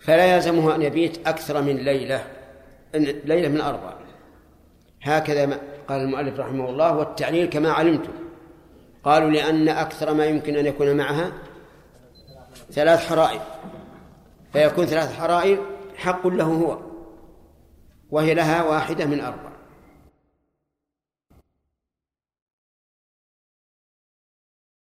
فلا يلزمه أن يبيت أكثر من ليلة ليلة من أربع هكذا قال المؤلف رحمه الله والتعليل كما علمتم قالوا لأن أكثر ما يمكن أن يكون معها ثلاث حرائر. فيكون ثلاث حرائر حق له هو وهي لها واحدة من أربع.